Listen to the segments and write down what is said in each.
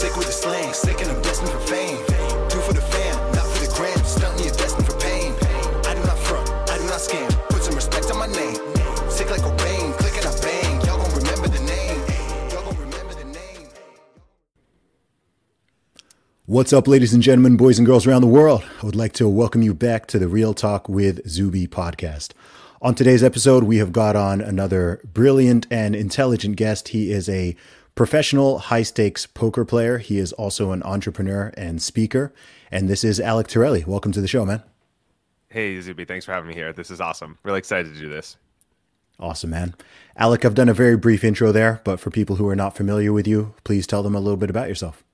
Sick with the slang, sick and I'm destined for fame. Do for the fam, not for the gram. Stunt you're destined for pain. I do not front, I do not scam. Put some respect on my name. Sick like click and I bang. Y'all gon' remember the name. Y'all gon' remember the name. What's up, ladies and gentlemen, boys and girls around the world? I would like to welcome you back to the Real Talk with Zuby podcast. On today's episode, we have got on another brilliant and intelligent guest. He is a professional high stakes poker player. He is also an entrepreneur and speaker. And this is Alec Torelli. Welcome to the show, man. Hey, Zuby, thanks for having me here. This is awesome. Really excited to do this. Awesome, man. Alec, I've done a very brief intro there, but for people who are not familiar with you, please tell them a little bit about yourself.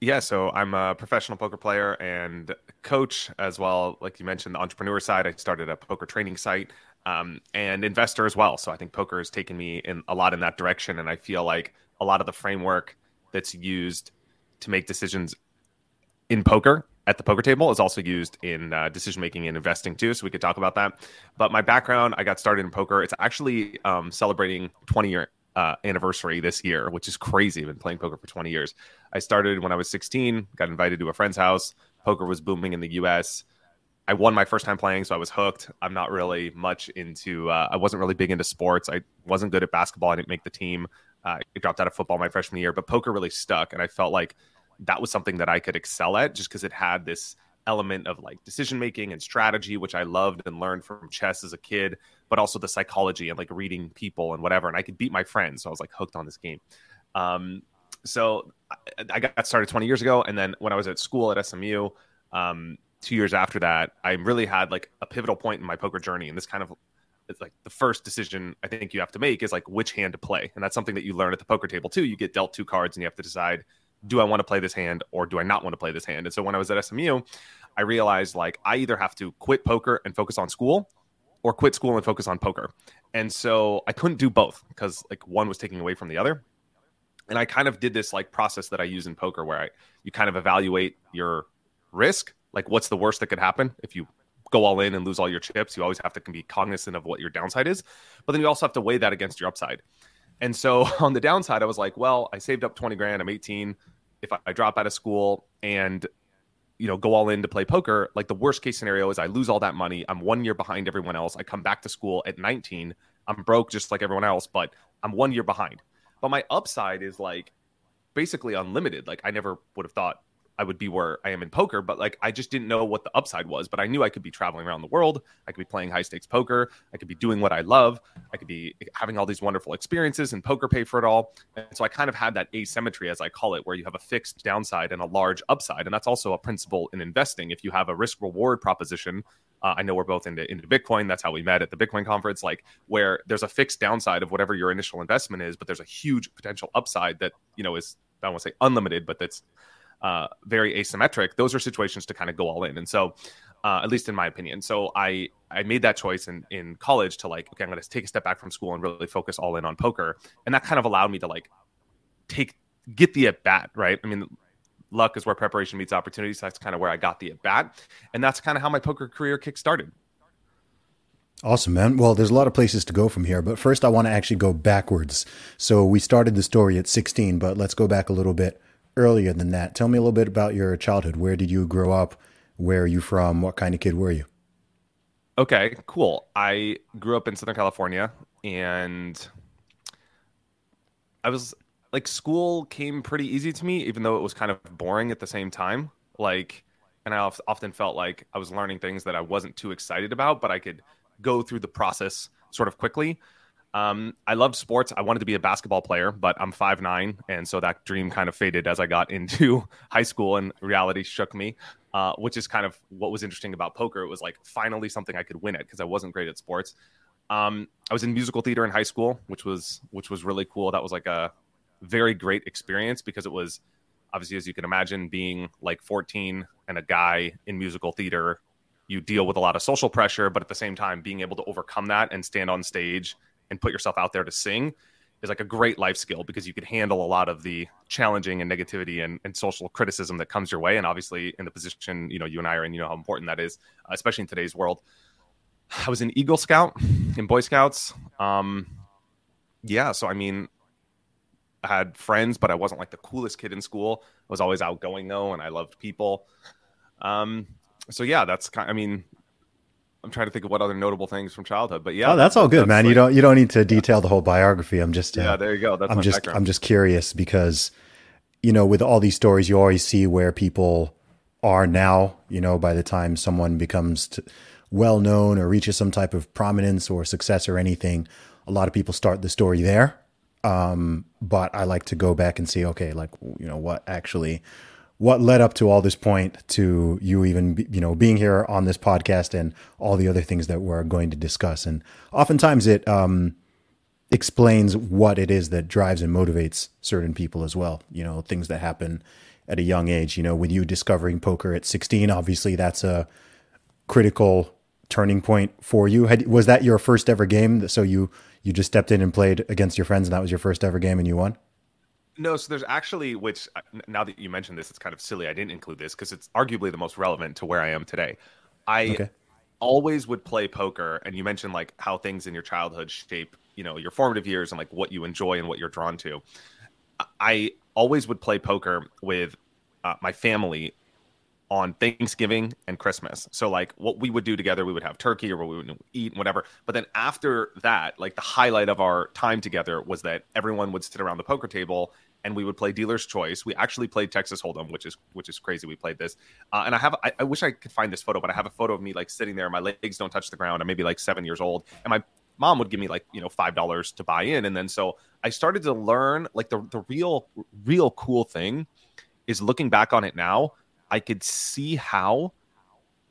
Yeah, so I'm a professional poker player and coach as well. Like you mentioned, the entrepreneur side, I started a poker training site um, and investor as well. So I think poker has taken me in a lot in that direction. And I feel like a lot of the framework that's used to make decisions in poker at the poker table is also used in uh, decision making and investing too. So we could talk about that. But my background, I got started in poker. It's actually um, celebrating 20 year uh, anniversary this year, which is crazy. I've been playing poker for 20 years. I started when I was 16, got invited to a friend's house. Poker was booming in the US. I won my first time playing, so I was hooked. I'm not really much into, uh, I wasn't really big into sports. I wasn't good at basketball. I didn't make the team. Uh, I dropped out of football my freshman year, but poker really stuck. And I felt like that was something that I could excel at just because it had this element of like decision making and strategy, which I loved and learned from chess as a kid, but also the psychology and like reading people and whatever. And I could beat my friends. So I was like hooked on this game. Um, so I, got started 20 years ago. And then when I was at school at SMU, um, two years after that, I really had like a pivotal point in my poker journey. And this kind of it's like the first decision I think you have to make is like which hand to play. And that's something that you learn at the poker table too. You get dealt two cards and you have to decide do I want to play this hand or do I not want to play this hand? And so when I was at SMU, I realized like I either have to quit poker and focus on school or quit school and focus on poker. And so I couldn't do both because like one was taking away from the other. And I kind of did this like process that I use in poker where I you kind of evaluate your risk, like what's the worst that could happen if you go all in and lose all your chips. You always have to be cognizant of what your downside is, but then you also have to weigh that against your upside. And so on the downside, I was like, well, I saved up 20 grand. I'm 18 if I drop out of school and you know go all in to play poker like the worst case scenario is i lose all that money i'm one year behind everyone else i come back to school at 19 i'm broke just like everyone else but i'm one year behind but my upside is like basically unlimited like i never would have thought I would be where I am in poker, but like I just didn't know what the upside was. But I knew I could be traveling around the world. I could be playing high stakes poker. I could be doing what I love. I could be having all these wonderful experiences and poker pay for it all. And so I kind of had that asymmetry, as I call it, where you have a fixed downside and a large upside. And that's also a principle in investing. If you have a risk reward proposition, uh, I know we're both into, into Bitcoin. That's how we met at the Bitcoin conference, like where there's a fixed downside of whatever your initial investment is, but there's a huge potential upside that, you know, is, I don't want to say unlimited, but that's uh, very asymmetric, those are situations to kind of go all in. And so, uh, at least in my opinion, so I I made that choice in in college to like, okay, I'm going to take a step back from school and really focus all in on poker, and that kind of allowed me to like take get the at bat, right? I mean, luck is where preparation meets opportunity. So that's kind of where I got the at bat, and that's kind of how my poker career kick started. Awesome, man. Well, there's a lot of places to go from here, but first I want to actually go backwards. So we started the story at 16, but let's go back a little bit earlier than that. Tell me a little bit about your childhood. Where did you grow up? Where are you from? What kind of kid were you? Okay, cool. I grew up in Southern California and I was like school came pretty easy to me even though it was kind of boring at the same time. Like and I often felt like I was learning things that I wasn't too excited about, but I could go through the process sort of quickly. Um, I loved sports. I wanted to be a basketball player, but I'm five nine, and so that dream kind of faded as I got into high school, and reality shook me. Uh, which is kind of what was interesting about poker. It was like finally something I could win at because I wasn't great at sports. Um, I was in musical theater in high school, which was which was really cool. That was like a very great experience because it was obviously, as you can imagine, being like 14 and a guy in musical theater. You deal with a lot of social pressure, but at the same time, being able to overcome that and stand on stage and put yourself out there to sing is like a great life skill because you could handle a lot of the challenging and negativity and, and social criticism that comes your way. And obviously, in the position you know you and I are in, you know how important that is, especially in today's world. I was an Eagle Scout in Boy Scouts. Um, yeah, so I mean, I had friends, but I wasn't like the coolest kid in school. I was always outgoing though, and I loved people. Um, so yeah, that's kind. I mean, I'm trying to think of what other notable things from childhood, but yeah, oh, that's all good, that's man. you don't you don't need to detail the whole biography. I'm just uh, Yeah, there you go. That's I'm my just background. I'm just curious because you know with all these stories you always see where people are now. You know by the time someone becomes t- well known or reaches some type of prominence or success or anything, a lot of people start the story there. Um, but I like to go back and see okay, like you know what actually what led up to all this point to you even you know being here on this podcast and all the other things that we're going to discuss. And oftentimes it um explains what it is that drives and motivates certain people as well you know things that happen at a young age you know with you discovering poker at 16 obviously that's a critical turning point for you. Had, was that your first ever game? So you you just stepped in and played against your friends and that was your first ever game and you won No, so there's actually, which uh, now that you mentioned this, it's kind of silly. I didn't include this because it's arguably the most relevant to where I am today. I Okay. always would play poker, and you mentioned like how things in your childhood shape, you know, your formative years and like what you enjoy and what you're drawn to. I- I always would play poker with uh, my family on Thanksgiving and Christmas. So like what we would do together, we would have turkey or we would eat and whatever. But then after that, like the highlight of our time together was that everyone would sit around the poker table and we would play dealer's choice. We actually played Texas Hold'em, which is which is crazy. We played this, uh, and I have I, I wish I could find this photo, but I have a photo of me like sitting there. My legs don't touch the ground. I'm maybe like seven years old, and my mom would give me like you know five dollars to buy in, and then so I started to learn like the the real real cool thing is looking back on it now. I could see how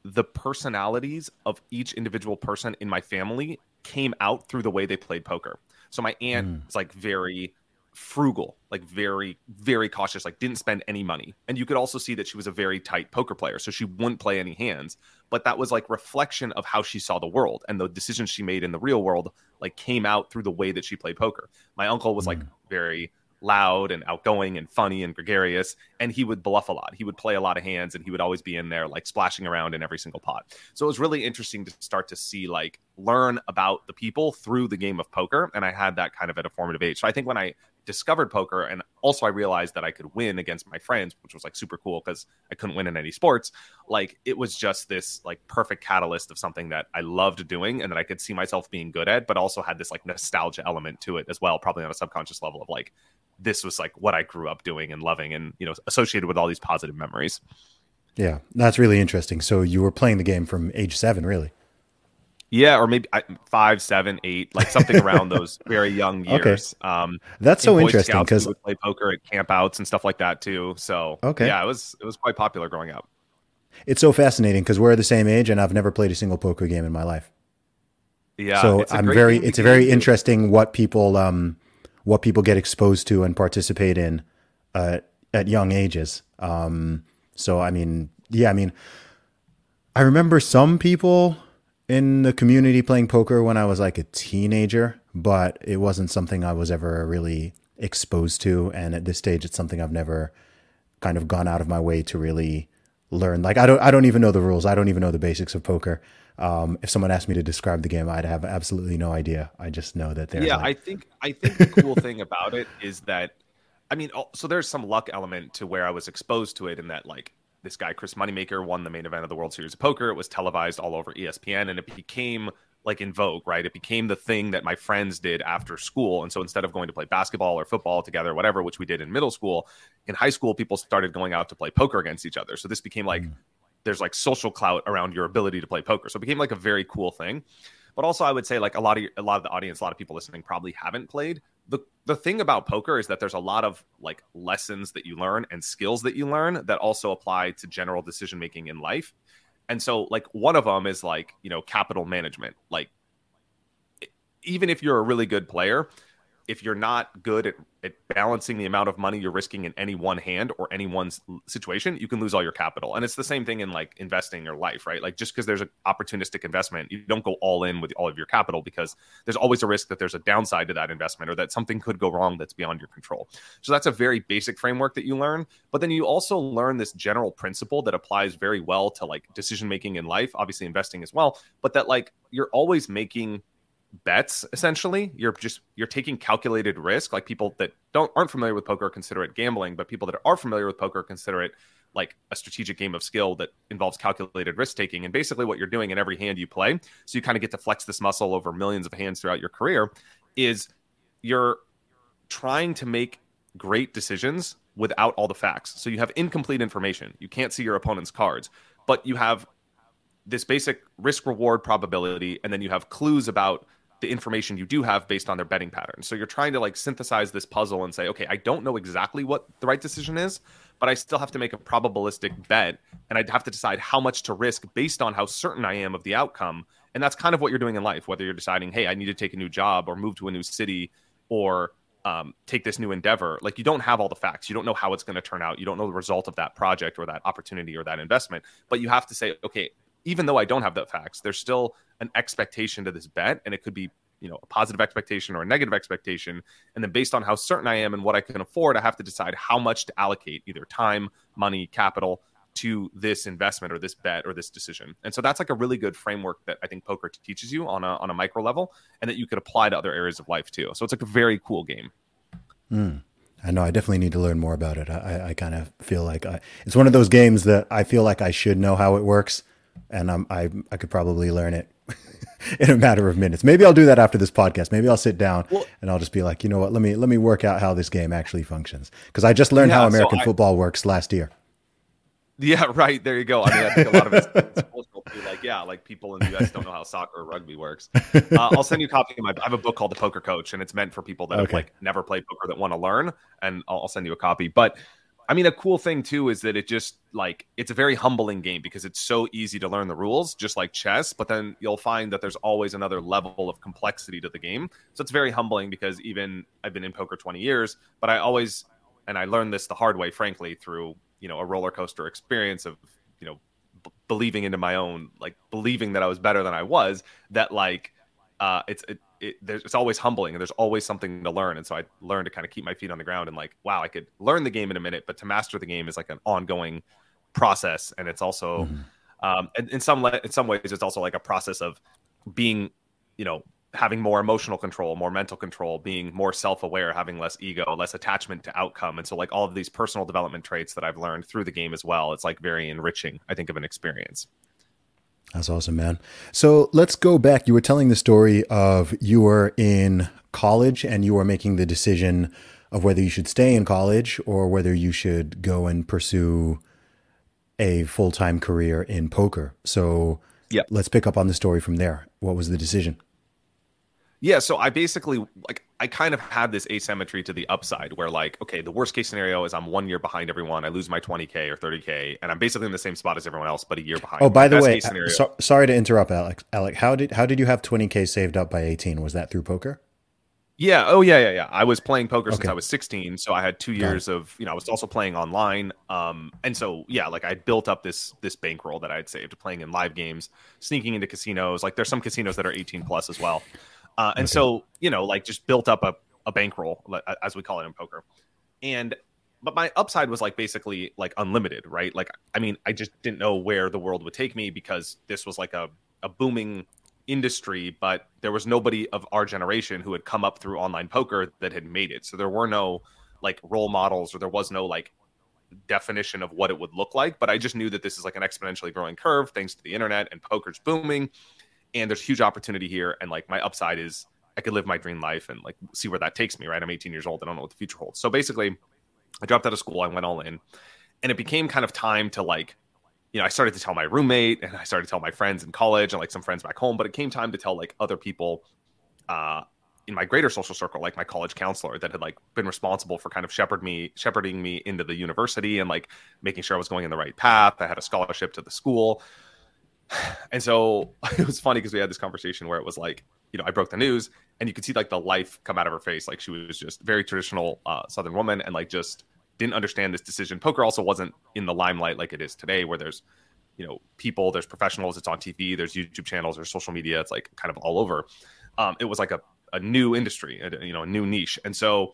the personalities of each individual person in my family came out through the way they played poker. So my aunt Mm. was like very frugal, like very, very cautious, like didn't spend any money. And you could also see that she was a very tight poker player. So she wouldn't play any hands. But that was like reflection of how she saw the world and the decisions she made in the real world, like came out through the way that she played poker. My uncle was like very loud and outgoing and funny and gregarious and he would bluff a lot. He would play a lot of hands and he would always be in there like splashing around in every single pot. So it was really interesting to start to see like learn about the people through the game of poker and i had that kind of at a formative age. So i think when i discovered poker and also i realized that i could win against my friends which was like super cool because i couldn't win in any sports like it was just this like perfect catalyst of something that i loved doing and that i could see myself being good at but also had this like nostalgia element to it as well probably on a subconscious level of like this was like what I grew up doing and loving and you know associated with all these positive memories. Yeah, that's really interesting. So you were playing the game from age seven, really? Yeah, or maybe I, five, seven, eight, like something around those very young Okay. years. Um, That's so Boy interesting because we play poker at campouts and stuff like that too. So Okay. yeah, it was it was quite popular growing up. it's so fascinating because we're the same age and I've never played a single poker game in my life. Yeah, so I'm very it's a very interesting what people um what people get exposed to and participate in uh at young ages. Um so I mean, yeah, I mean I remember some people in the community playing poker when I was like a teenager, but it wasn't something I was ever really exposed to and at this stage it's something I've never kind of gone out of my way to really learn. Like I don't I don't even know the rules. I don't even know the basics of poker. Um, if someone asked me to describe the game, I'd have absolutely no idea. I just know that they're yeah like, i think i think the cool thing about it is that i mean so there's some luck element to where i was exposed to it in that like this guy chris moneymaker won the main event of the world series of poker. It was televised all over espn and it became like in vogue right? It became the thing that my friends did after school. And so instead of going to play basketball or football together whatever which we did in middle school in high school people started going out to play poker against each other. So this became like there's like social clout around your ability to play poker so it became like a very cool thing but also I would say like a lot of a lot of the audience, a lot of people listening probably haven't played. The the thing about poker is that there's a lot of like lessons that you learn and skills that you learn that also apply to general decision making in life. And so like one of them is like, you know, capital management. Like even if you're a really good player, if you're not good at, at balancing the amount of money you're risking in any one hand or any one situation, you can lose all your capital. And it's the same thing in like investing your life, right? Like just because there's an opportunistic investment, you don't go all in with all of your capital because there's always a risk that there's a downside to that investment or that something could go wrong that's beyond your control. So that's a very basic framework that you learn. But then you also learn this general principle that applies very well to like decision making in life, obviously investing as well, but that like you're always making bets essentially. You're just you're taking calculated risk. Like people that don't aren't familiar with poker consider it gambling but people that are familiar with poker consider it like a strategic game of skill that involves calculated risk taking and basically what you're doing in every hand you play. So you kind of get to flex this muscle over millions of hands throughout your career is you're trying to make great decisions without all the facts. So you have incomplete information. You can't see your opponent's cards but you have this basic risk reward probability and then you have clues about the information you do have based on their betting patterns. So you're trying to like synthesize this puzzle and say, okay, I don't know exactly what the right decision is, but I still have to make a probabilistic bet and I'd have to decide how much to risk based on how certain I am of the outcome. And that's kind of what you're doing in life, whether you're deciding, hey, I need to take a new job or move to a new city or um, take this new endeavor. Like you don't have all the facts. You don't know how it's going to turn out. You don't know the result of that project or that opportunity or that investment. But you have to say, okay, even though I don't have the facts, there's still an expectation to this bet, and it could be you know a positive expectation or a negative expectation, and then based on how certain I am and what I can afford, I have to decide how much to allocate, either time, money, capital, to this investment or this bet or this decision. And so that's like a really good framework that I think poker teaches you on a on a micro level, and that you could apply to other areas of life too. So it's like a very cool game. Mm. I know I definitely need to learn more about it. I, I kind of feel like I, it's one of those games that I feel like I should know how it works, and I'm, I I could probably learn it in a matter of minutes. Maybe I'll do that after this podcast. Maybe I'll sit down well, and I'll just be like, you know what? Let me let me work out how this game actually functions because I just learned yeah, how American so I, football works last year. Yeah, right. There you go. I mean, I think a lot of it's, it's cultural too. Like, yeah, like people in the U.S. don't know how soccer or rugby works. Uh, I'll send you a copy of my. I have a book called The Poker Coach, and it's meant for people that okay. have like never played poker that want to learn. And I'll, I'll send you a copy. But I mean, a cool thing too is that it just like it's a very humbling game because it's so easy to learn the rules, just like chess. But then you'll find that there's always another level of complexity to the game. So it's very humbling because even I've been in poker 20 years, but I always and I learned this the hard way, frankly, through you know a roller coaster experience of you know b- believing into my own like believing that I was better than I was. That like uh, it's it, it, it's always humbling and there's always something to learn. And so I learned to kind of keep my feet on the ground and like, wow, I could learn the game in a minute, but to master the game is like an ongoing process. And it's also, mm-hmm. um, in, in some in some ways, it's also like a process of being, you know, having more emotional control, more mental control, being more self-aware, having less ego, less attachment to outcome. And so like all of these personal development traits that I've learned through the game as well, it's like very enriching, I think, of an experience. That's awesome, man. So let's go back. You were telling the story of you were in college and you were making the decision of whether you should stay in college or whether you should go and pursue a full time career in poker. So yeah, let's pick up on the story from there. What was the decision? Yeah, so I basically like I kind of had this asymmetry to the upside where like okay, the worst case scenario is I'm 1 year behind everyone, I lose my 20k or 30k and I'm basically in the same spot as everyone else but a year behind. Oh, by the, the way, scenario, so, sorry to interrupt Alex. Alec, how did how did you have 20k saved up by 18? Was that through poker? Yeah. Oh, yeah, yeah, yeah. I was playing poker okay. since I was 16, so I had two years of, you know, I was also playing online. Um, and so yeah, like I built up this this bankroll that I had saved, playing in live games, sneaking into casinos. Like there's some casinos that are 18 plus as well. Uh, and okay. so, you know, like just built up a, a bankroll, as we call it in poker. And, but my upside was like basically like unlimited, right? Like, I mean, I just didn't know where the world would take me because this was like a, a booming industry, but there was nobody of our generation who had come up through online poker that had made it. So there were no like role models or there was no like definition of what it would look like. But I just knew that this is like an exponentially growing curve thanks to the internet and poker's booming and there's huge opportunity here and like my upside is i could live my dream life and like see where that takes me right i'm 18 years old i don't know what the future holds so basically i dropped out of school i went all in and it became kind of time to like you know i started to tell my roommate and i started to tell my friends in college and like some friends back home but it came time to tell like other people uh in my greater social circle, like my college counselor that had like been responsible for kind of shepherd me, shepherding me into the university and like making sure I was going in the right path. I had a scholarship to the school. And so it was funny because we had this conversation where it was like, you know, I broke the news and you could see like the life come out of her face. Like she was just very traditional uh, Southern woman and like just didn't understand this decision. Poker also wasn't in the limelight like it is today, where there's, you know, people, there's professionals, it's on TV, there's YouTube channels, there's social media, it's like kind of all over. Um, it was like a, a new industry, a, you know, a new niche. And so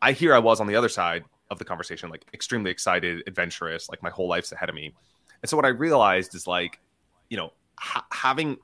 I here I was on the other side of the conversation, like extremely excited, adventurous, like my whole life's ahead of me. And so what I realized is like, you know, ha- having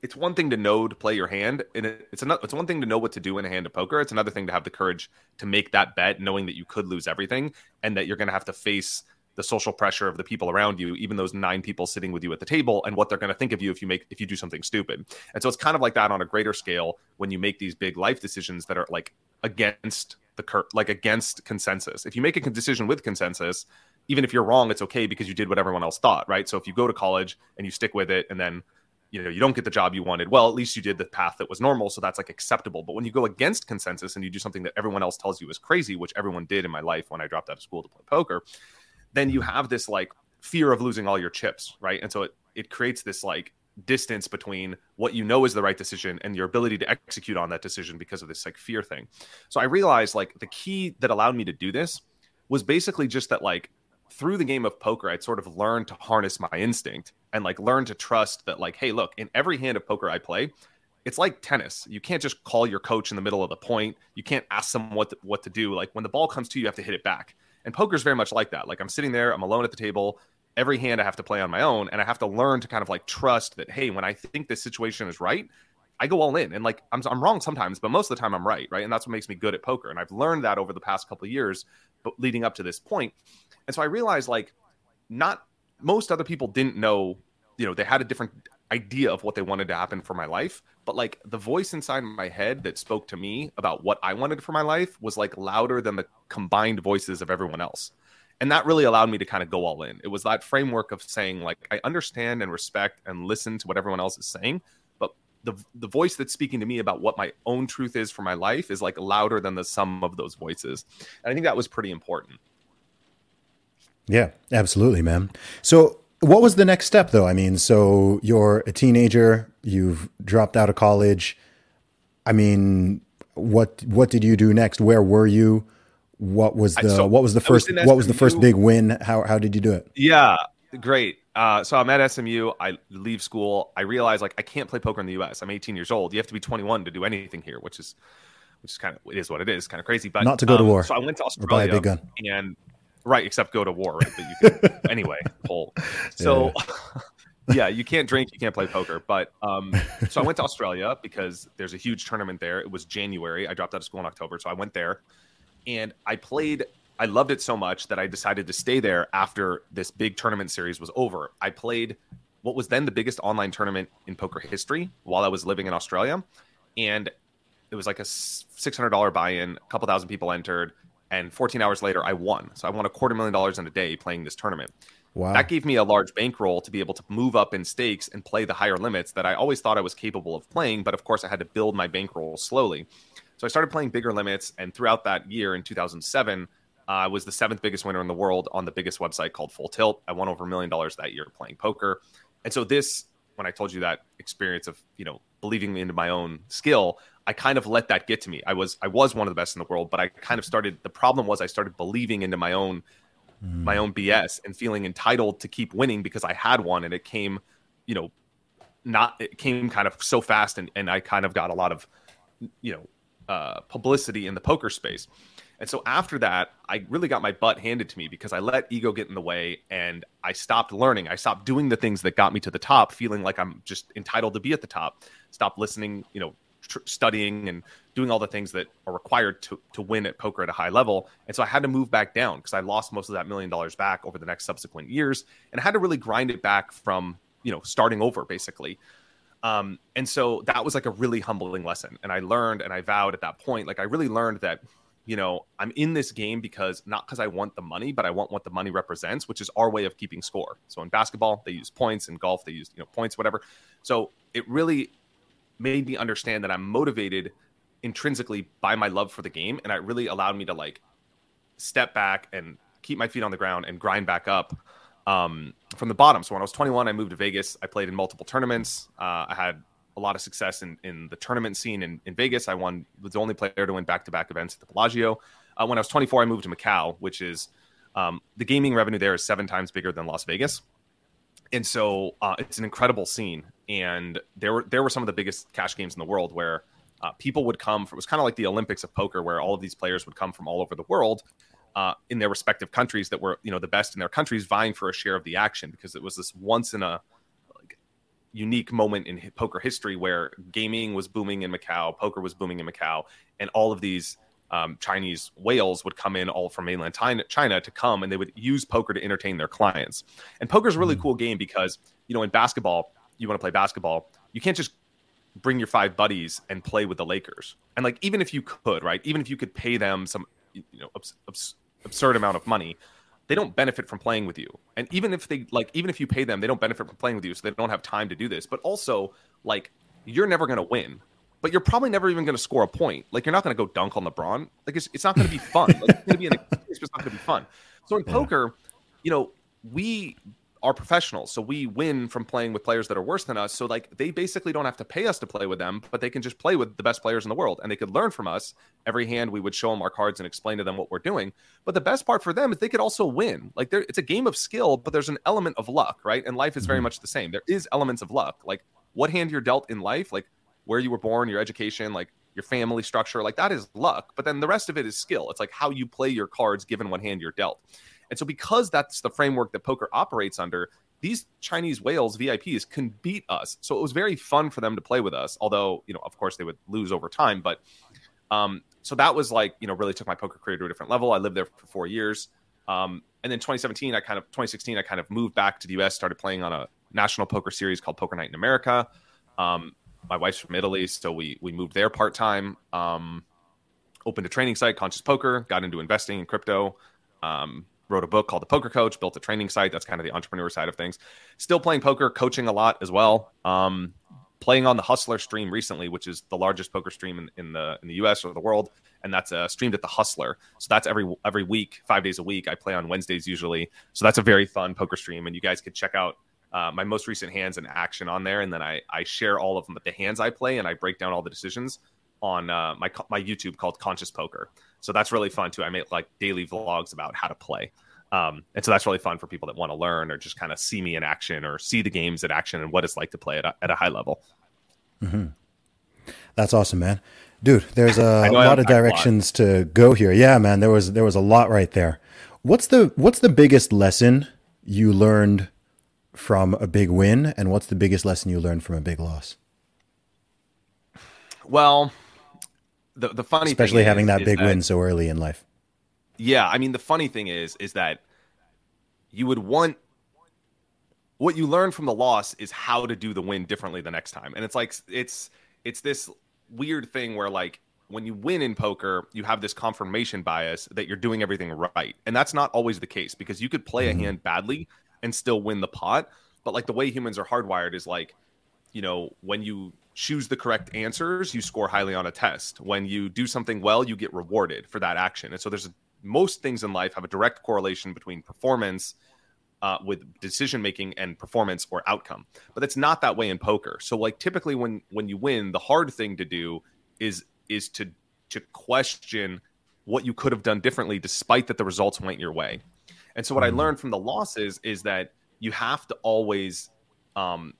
it's one thing to know to play your hand, and it's another. It's one thing to know what to do in a hand of poker. It's another thing to have the courage to make that bet, knowing that you could lose everything and that you're going to have to face the social pressure of the people around you, even those nine people sitting with you at the table, and what they're going to think of you if you make if you do something stupid. And so it's kind of like that on a greater scale when you make these big life decisions that are like against the cur- like against consensus. If you make a decision with consensus, even if you're wrong, it's okay because you did what everyone else thought, right? So if you go to college and you stick with it, and then you know you don't get the job you wanted well at least you did the path that was normal. So that's like acceptable. But when you go against consensus and you do something that everyone else tells you is crazy which everyone did in my life when i dropped out of school to play poker then you have this like fear of losing all your chips right? And so it, it creates this like distance between what you know is the right decision and your ability to execute on that decision because of this like fear thing. So i realized like the key that allowed me to do this was basically just that like through the game of poker, I'd sort of learned to harness my instinct and like learn to trust that, like, hey, look, in every hand of poker I play, it's like tennis. You can't just call your coach in the middle of the point. You can't ask them what to, what to do. Like when the ball comes to you, you have to hit it back. And poker's very much like that. Like I'm sitting there, I'm alone at the table. Every hand I have to play on my own, and I have to learn to kind of like trust that, hey, when I think this situation is right, I go all in. And like I'm, I'm wrong sometimes, but most of the time I'm right, right? And that's what makes me good at poker. And I've learned that over the past couple years, but leading up to this point. And so I realized like not most other people didn't know, you know, they had a different idea of what they wanted to happen for my life, but like the voice inside my head that spoke to me about what I wanted for my life was like louder than the combined voices of everyone else. And that really allowed me to kind of go all in. It was that framework of saying like I understand and respect and listen to what everyone else is saying, but the the voice that's speaking to me about what my own truth is for my life is like louder than the sum of those voices. And I think that was pretty important. Yeah, absolutely, man. So, what was the next step, though? I mean, so you're a teenager, you've dropped out of college. I mean, what what did you do next? Where were you? What was the so what was the first was what was the first big win? How how did you do it? Yeah, great. Uh, so I'm at SMU. I leave school. I realize like I can't play poker in the U.S. I'm 18 years old. You have to be 21 to do anything here, which is which is kind of it is what it is. Kind of crazy, but not to go um, to war. So I went to Australia or buy a big gun. and Right, except go to war, right? But you can anyway, pull. So yeah. yeah, you can't drink, you can't play poker. But um, so I went to Australia because there's a huge tournament there. It was January. I dropped out of school in October, so I went there and I played. I loved it so much that I decided to stay there after this big tournament series was over. I played what was then the biggest online tournament in poker history while I was living in Australia, and it was like a six hundred dollar buy in. A couple thousand people entered and 14 hours later i won so i won a quarter million dollars in a day playing this tournament wow that gave me a large bankroll to be able to move up in stakes and play the higher limits that i always thought i was capable of playing but of course i had to build my bankroll slowly so i started playing bigger limits and throughout that year in 2007 uh, I was the seventh biggest winner in the world on the biggest website called Full Tilt. I won over a million dollars that year playing poker. And so this, when I told you that experience of, you know, believing into my own skill, I kind of let that get to me. I was I was one of the best in the world, but I kind of started the problem was I started believing into my own mm. my own BS and feeling entitled to keep winning because I had one and it came, you know, not it came kind of so fast and, and I kind of got a lot of you know uh, publicity in the poker space. And so after that, I really got my butt handed to me because I let ego get in the way and I stopped learning. I stopped doing the things that got me to the top, feeling like I'm just entitled to be at the top. Stop listening, you know, tr- studying and doing all the things that are required to to win at poker at a high level. And so I had to move back down because I lost most of that million dollars back over the next subsequent years, and I had to really grind it back from you know starting over basically. Um, and so that was like a really humbling lesson. And I learned and I vowed at that point, like I really learned that you know, I'm in this game because not because I want the money, but I want what the money represents, which is our way of keeping score. So in basketball, they use points, in golf, they use, you know, points, whatever. So it really made me understand that I'm motivated intrinsically by my love for the game. And it really allowed me to like step back and keep my feet on the ground and grind back up um, from the bottom. So when I was 21, I moved to Vegas. I played in multiple tournaments. Uh, I had a lot of success in, in the tournament scene in, in Vegas. I won, was the only player to win back to back events at the Bellagio. Uh, when I was 24, I moved to Macau, which is um, the gaming revenue there is seven times bigger than Las Vegas. And so uh, it's an incredible scene and there were there were some of the biggest cash games in the world where uh, people would come. From, it was kind of like the Olympics of poker, where all of these players would come from all over the world uh, in their respective countries that were you know the best in their countries, vying for a share of the action because it was this once in a unique moment in poker history where gaming was booming in Macau, poker was booming in Macau, and all of these um, Chinese whales would come in all from mainland China to come and they would use poker to entertain their clients. And poker is a really mm. cool game because, you know, in basketball, you want to play basketball, you can't just bring your five buddies and play with the Lakers. And like, even if you could, right, even if you could pay them some, you know, abs- abs- absurd amount of money, they don't benefit from playing with you. And even if they like, even if you pay them, they don't benefit from playing with you, so they don't have time to do this. But also, like, you're never going to win but you're probably never even going to score a point. Like you're not going to go dunk on LeBron. Like it's, it's not going to be fun. Like, it's going to be an experience, it's not going to be fun. So in yeah. poker, you know, we are professionals, so we win from playing with players that are worse than us. So like they basically don't have to pay us to play with them, but they can just play with the best players in the world, and they could learn from us. Every hand we would show them our cards and explain to them what we're doing. But the best part for them is they could also win. Like there, it's a game of skill, but there's an element of luck, right? And life is very mm-hmm. much the same. There is elements of luck. Like what hand you're dealt in life, like where you were born, your education, like your family structure, like that is luck. But then the rest of it is skill. It's like how you play your cards given what hand you're dealt. And so because that's the framework that poker operates under, these Chinese whales VIPs can beat us. So it was very fun for them to play with us. Although, you know, of course they would lose over time, but um so that was like, you know, really took my poker career to a different level. I lived there for 4 years. Um and then 2017 I kind of 2016 I kind of moved back to the US, started playing on a national poker series called Poker Night in America. Um, my wife's from Italy, so we we moved there part time. Um, opened a training site, Conscious Poker. Got into investing in crypto. Um, wrote a book called The Poker Coach. Built a training site. That's kind of the entrepreneur side of things. Still playing poker, coaching a lot as well. Um, playing on the Hustler stream recently, which is the largest poker stream in, in the in the U.S. or the world, and that's uh, streamed at the Hustler. So that's every every week, five days a week. I play on Wednesdays usually. So that's a very fun poker stream, and you guys could check out uh, my most recent hands and action on there, and then I I share all of them, the hands I play, and I break down all the decisions on uh, my my YouTube called Conscious Poker. So that's really fun too. I make like daily vlogs about how to play. Um, and so that's really fun for people that want to learn or just kind of see me in action or see the games in action and what it's like to play at a, at a high level. Mm-hmm. That's awesome, man. Dude, there's a lot of directions to go here. Yeah, man, there was there was a lot right there. What's the what's the biggest lesson you learned from a big win, and what's the biggest lesson you learned from a big loss? Well, the the funny especially having is, that is big that, win so early in life. Yeah, I mean the funny thing is is that you would want what you learn from the loss is how to do the win differently the next time. And it's like it's it's this weird thing where like when you win in poker, you have this confirmation bias that you're doing everything right. And that's not always the case because you could play mm-hmm. a hand badly and still win the pot. But like the way humans are hardwired is like, you know, when you choose the correct answers, you score highly on a test. When you do something well, you get rewarded for that action. And so there's a, most things in life have a direct correlation between performance uh, with decision making and performance or outcome. But it's not that way in poker. So like typically when when you win, the hard thing to do is is to to question what you could have done differently despite that the results went your way. And so what I mm-hmm. learned from the losses is that you have to always um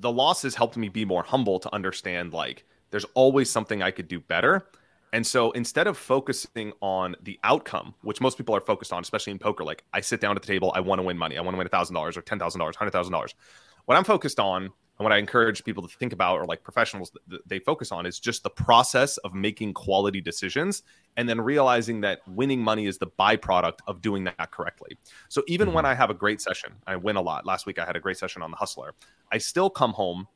the losses helped me be more humble to understand like there's always something I could do better. And so instead of focusing on the outcome, which most people are focused on, especially in poker, like I sit down at the table, I want to win money. I want to win $1,000 or $10,000, $100,000. What I'm focused on and what I encourage people to think about, or like professionals, they focus on is just the process of making quality decisions and then realizing that winning money is the byproduct of doing that correctly. So even mm-hmm. when I have a great session, I win a lot. Last week I had a great session on the Hustler. I still come home,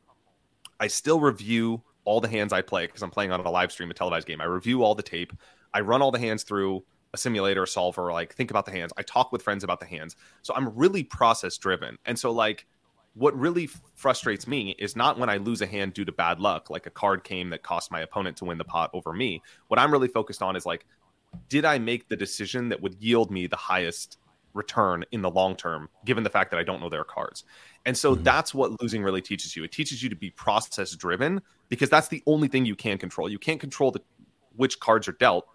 I still review all the hands I play because I'm playing on a live stream, a televised game. I review all the tape, I run all the hands through a simulator, a solver, like think about the hands. I talk with friends about the hands. So I'm really process driven. And so, like, what really frustrates me is not when I lose a hand due to bad luck, like a card came that cost my opponent to win the pot over me. What I'm really focused on is like, did I make the decision that would yield me the highest return in the long term, given the fact that I don't know their cards? And so mm-hmm. that's what losing really teaches you. It teaches you to be process driven because that's the only thing you can control. You can't control the which cards are dealt,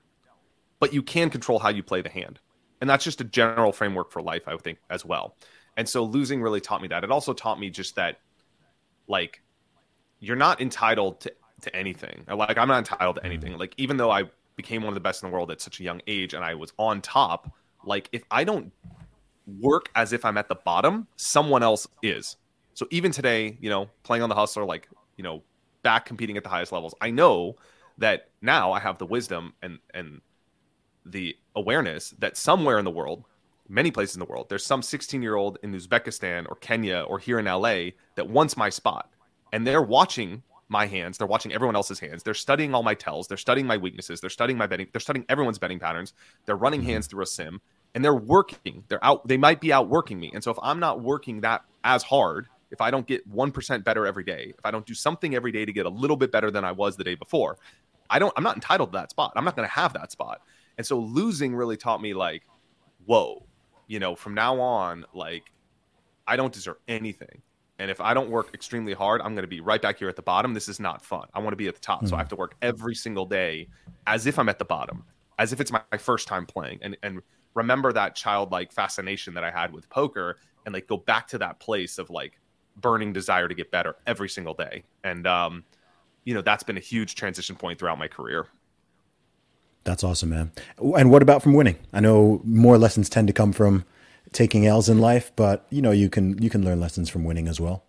but you can control how you play the hand. And that's just a general framework for life, I would think, as well. And so losing really taught me that. It also taught me just that, like, you're not entitled to, to anything. Like, I'm not entitled to mm-hmm. anything. Like, even though I became one of the best in the world at such a young age and I was on top, like, if I don't work as if I'm at the bottom, someone else is. So even today, you know, playing on the hustler, like, you know, back competing at the highest levels, I know that now I have the wisdom and and the awareness that somewhere in the world, many places in the world, there's some 16 year old in Uzbekistan or Kenya or here in LA that wants my spot. And they're watching my hands. They're watching everyone else's hands. They're studying all my tells. They're studying my weaknesses. They're studying my betting. They're studying everyone's betting patterns. They're running mm-hmm. hands through a sim and they're working. They're out. They might be outworking me. And so if I'm not working that as hard, if I don't get 1% better every day, if I don't do something every day to get a little bit better than I was the day before, I don't, I'm not entitled to that spot. I'm not going to have that spot. And so losing really taught me like, whoa, you know, from now on, like I don't deserve anything. And if I don't work extremely hard, I'm going to be right back here at the bottom. This is not fun. I want to be at the top. Mm-hmm. So I hmm. have to work every single day as if I'm at the bottom, as if it's my, my first time playing and, and remember that childlike fascination that I had with poker and like go back to that place of like burning desire to get better every single day. And, um, you know, that's been a huge transition point throughout my career. That's awesome, man. And what about from winning? I know more lessons tend to come from taking L's in life, but you know, you can you can learn lessons from winning as well.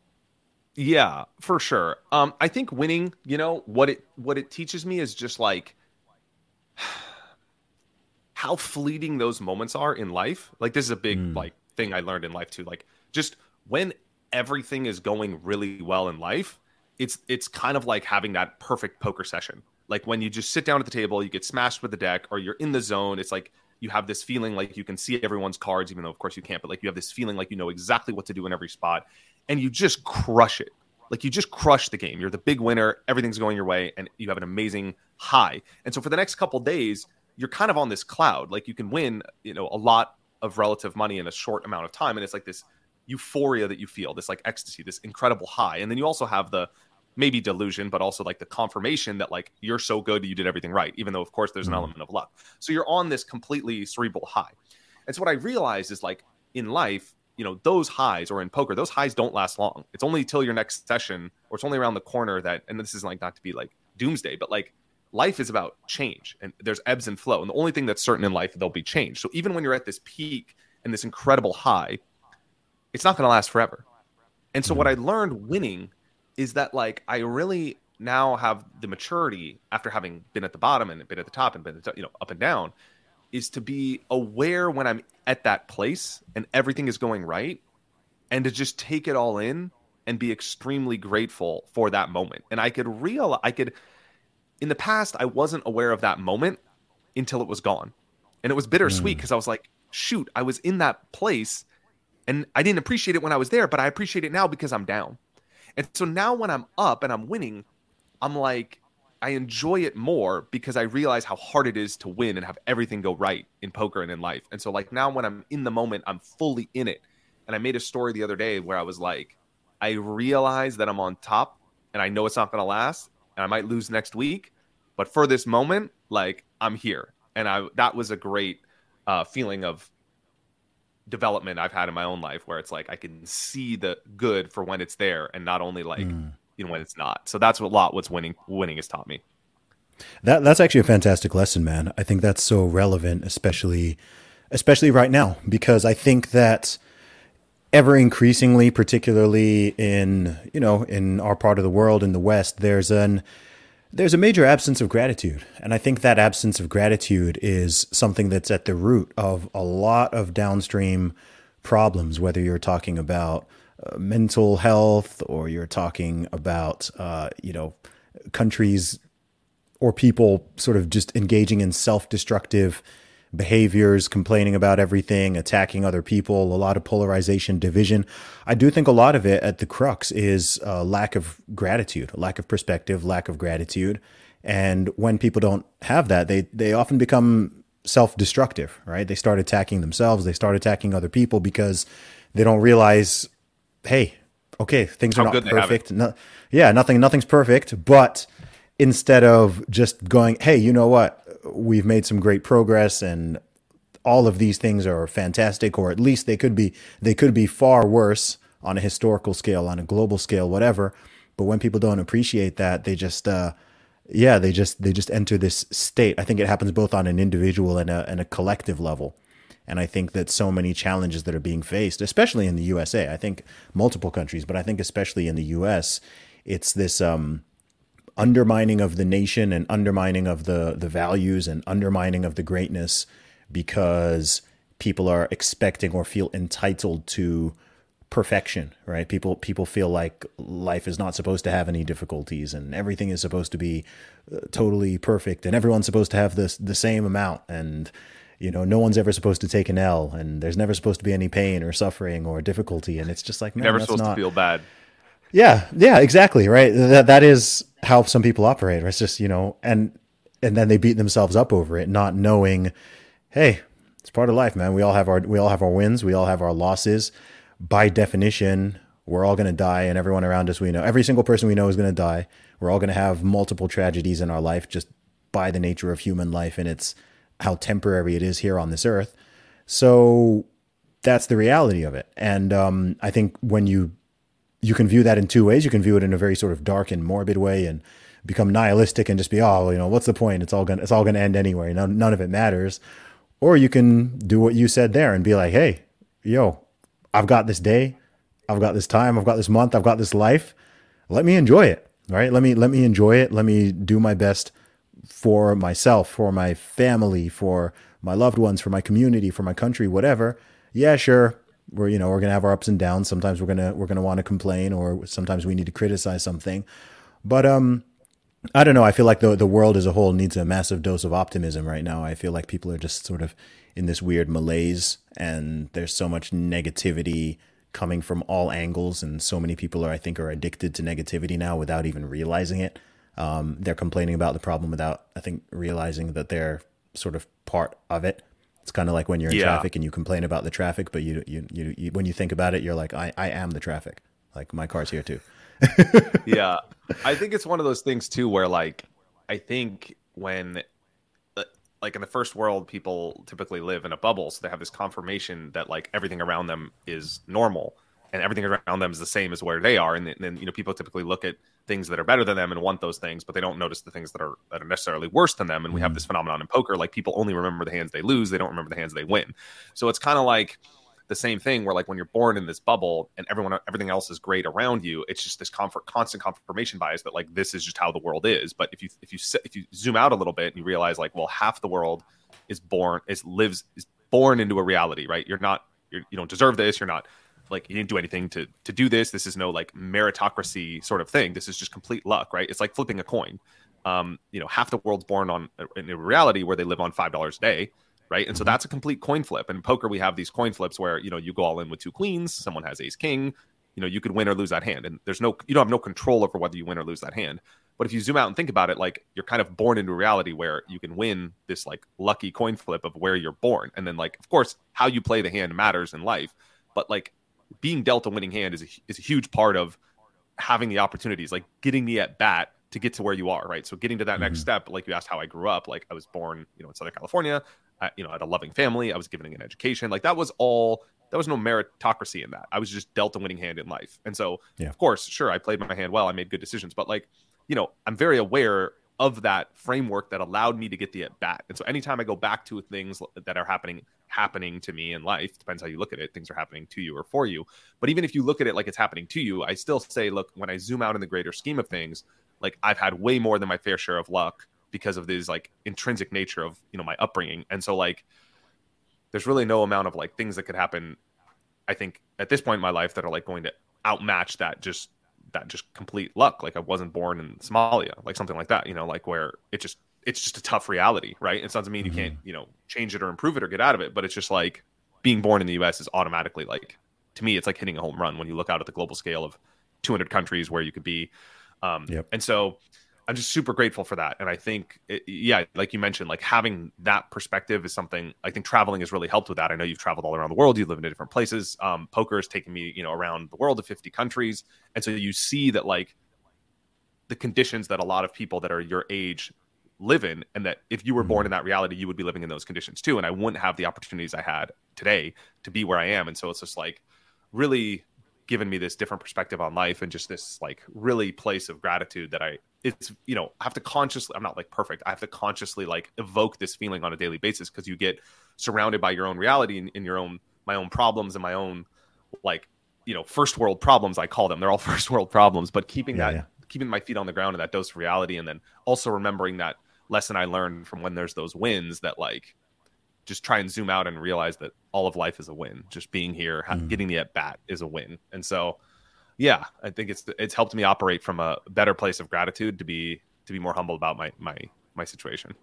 Yeah, for sure. Um, I think winning, you know, what it what it teaches me is just like how fleeting those moments are in life. Like this is a big mm. like thing I learned in life too. Like just when everything is going really well in life, it's it's kind of like having that perfect poker session. Like when you just sit down at the table, you get smashed with the deck, or you're in the zone. It's like you have this feeling like you can see everyone's cards, even though of course you can't. But like you have this feeling like you know exactly what to do in every spot, and you just crush it. Like you just crush the game. You're the big winner. Everything's going your way, and you have an amazing high. And so for the next couple days, you're kind of on this cloud. Like you can win, you know, a lot of relative money in a short amount of time, and it's like this euphoria that you feel, this like ecstasy, this incredible high. And then you also have the maybe delusion, but also like the confirmation that like you're so good, you did everything right, even though of course there's an mm-hmm. element of luck. So you're on this completely cerebral high. And so what I realized is like in life, you know, those highs or in poker, those highs don't last long. It's only till your next session or it's only around the corner that, and this is like not to be like doomsday, but like life is about change and there's ebbs and flow. And the only thing that's certain in life, there'll be change. So even when you're at this peak and this incredible high, it's not going to last forever. And so what mm-hmm. I learned winning is that like I really now have the maturity after having been at the bottom and been at the top and been you know up and down is to be aware when I'm at that place and everything is going right and to just take it all in and be extremely grateful for that moment. And I could real I could in the past I wasn't aware of that moment until it was gone. And it was bittersweet because mm. I was like, shoot, I was in that place and I didn't appreciate it when I was there, but I appreciate it now because I'm down. And so now when I'm up and I'm winning, I'm like, I enjoy it more because I realize how hard it is to win and have everything go right in poker and in life. And so, like, now when I'm in the moment, I'm fully in it. And I made a story the other day where I was like, I realize that I'm on top and I know it's not going to last and I might lose next week. But for this moment, like, I'm here. And I, that was a great uh, feeling of development I've had in my own life where it's like I can see the good for when it's there and not only like mm. you know when it's not. So that's what a lot what's winning winning has taught me. That that's actually a fantastic lesson, man. I think that's so relevant, especially especially right now, because I think that ever increasingly, particularly in you know in our part of the world in the West, there's an there's a major absence of gratitude. And I think that absence of gratitude is something that's at the root of a lot of downstream problems, whether you're talking about uh, mental health or you're talking about, uh, you know, countries or people sort of just engaging in self destructive behaviors, complaining about everything, attacking other people, a lot of polarization, division. I do think a lot of it at the crux is a lack of gratitude, lack of perspective, lack of gratitude. And when people don't have that, they they often become self-destructive, right? They start attacking themselves, they start attacking other people because they don't realize, hey, okay, things How are not perfect. No, yeah, nothing nothing's perfect, but instead of just going, hey, you know what? We've made some great progress and all of these things are fantastic or at least they could be they could be far worse on a historical scale on a global scale whatever. But when people don't appreciate that they just uh yeah they just they just enter this state. I think it happens both on an individual and a, and a collective level. And I think that so many challenges that are being faced, especially in the USA, I think multiple countries, but I think especially in the US, it's this um, undermining of the nation and undermining of the the values and undermining of the greatness because people are expecting or feel entitled to perfection right? People people feel like life is not supposed to have any difficulties and everything is supposed to be uh, totally perfect and everyone's supposed to have this the same amount and you know no one's ever supposed to take an L and there's never supposed to be any pain or suffering or difficulty and it's just like never supposed not... to feel bad yeah yeah exactly right that that is how some people operate it's just you know and and then they beat themselves up over it not knowing hey it's part of life man we all have our we all have our wins we all have our losses by definition, we're all going to die, and everyone around us we know, every single person we know is going to die. We're all going to have multiple tragedies in our life just by the nature of human life, and it's how temporary it is here on this earth. So that's the reality of it. And um, I think when you you can view that in two ways. You can view it in a very sort of dark and morbid way, and become nihilistic and just be, oh, you know, what's the point? It's all gonna it's all gonna end anyway. None, none of it matters. Or you can do what you said there and be like, hey, yo, I've got this day, I've got this time, I've got this month, I've got this life. Let me enjoy it. Right? Let me let me enjoy it. Let me do my best for myself, for my family, for my loved ones, for my community, for my country, whatever. Yeah, sure. We're you know we're gonna have our ups and downs. Sometimes we're gonna we're gonna want to complain, or sometimes we need to criticize something. But um, I don't know. I feel like the the world as a whole needs a massive dose of optimism right now. I feel like people are just sort of in this weird malaise and there's so much negativity coming from all angles and so many people are i think are addicted to negativity now without even realizing it um, they're complaining about the problem without i think realizing that they're sort of part of it it's kind of like when you're in yeah. traffic and you complain about the traffic but you, you, you you when you think about it you're like i i am the traffic. Like my car's here too. Yeah. I think it's one of those things too where like i think when uh, like in the first world people typically live in a bubble so they have this confirmation that like everything around them is normal and everything around them is the same as where they are and then you know people typically look at things that are better than them and want those things but they don't notice the things that are that are necessarily worse than them. And we have mm-hmm. this phenomenon in poker like people only remember the hands they lose they don't remember the hands they win. So it's kind of like the same thing where like when you're born in this bubble and everyone everything else is great around you it's just this comfort constant confirmation bias that like this is just how the world is. But if you if you if you zoom out a little bit and you realize like well half the world is born is lives is born into a reality right? You're not you're, you don't deserve this you're not like you didn't do anything to to do this this is no like meritocracy sort of thing this is just complete luck right it's like flipping a coin um you know half the world's born on in a reality where they live on five dollars a day right? And so mm-hmm. that's a complete coin flip. And in poker, we have these coin flips where you know you go all in with two queens, someone has ace king, you know you could win or lose that hand, and there's no you don't have no control over whether you win or lose that hand. But if you zoom out and think about it, like you're kind of born into a reality where you can win this like lucky coin flip of where you're born, and then like of course how you play the hand matters in life, but like being dealt a winning hand is a, is a huge part of having the opportunities, like getting the at bat to get to where you are, right? So getting to that mm-hmm. next step, like you asked how I grew up, like I was born, you know, in Southern California. I, you know, had a loving family. I was given an education. Like that was all. There was no meritocracy in that. I was just dealt a winning hand in life. And so, yeah. of course, sure, I played my hand well. I made good decisions. But like, you know, I'm very aware of that framework that allowed me to get the at bat. And so, anytime I go back to things that are happening happening to me in life, depends how you look at it. Things are happening to you or for you. But even if you look at it like it's happening to you, I still say, look, when I zoom out in the greater scheme of things, like I've had way more than my fair share of luck because of this like intrinsic nature of you know my upbringing and so like there's really no amount of like things that could happen i think at this point in my life that are like going to outmatch that just that just complete luck like i wasn't born in somalia like something like that you know like where it just it's just a tough reality right it doesn't mean mm-hmm. you can't you know change it or improve it or get out of it but it's just like being born in the us is automatically like to me it's like hitting a home run when you look out at the global scale of 200 countries where you could be um, yep. and so I'm just super grateful for that. And I think, it, yeah, like you mentioned, like having that perspective is something I think traveling has really helped with that. I know you've traveled all around the world, you live in different places. Um, poker has taken me, you know, around the world to 50 countries. And so you see that like the conditions that a lot of people that are your age live in, and that if you were born mm-hmm. in that reality, you would be living in those conditions too. And I wouldn't have the opportunities I had today to be where I am. And so it's just like really given me this different perspective on life and just this like really place of gratitude that I it's you know I have to consciously I'm not like perfect I have to consciously like evoke this feeling on a daily basis because you get surrounded by your own reality and in your own my own problems and my own like you know first world problems I call them they're all first world problems but keeping yeah, that yeah. keeping my feet on the ground and that dose of reality and then also remembering that lesson I learned from when there's those wins that like just try and zoom out and realize that all of life is a win just being here mm. getting the at bat is a win and so yeah, I think it's it's helped me operate from a better place of gratitude to be to be more humble about my my my situation.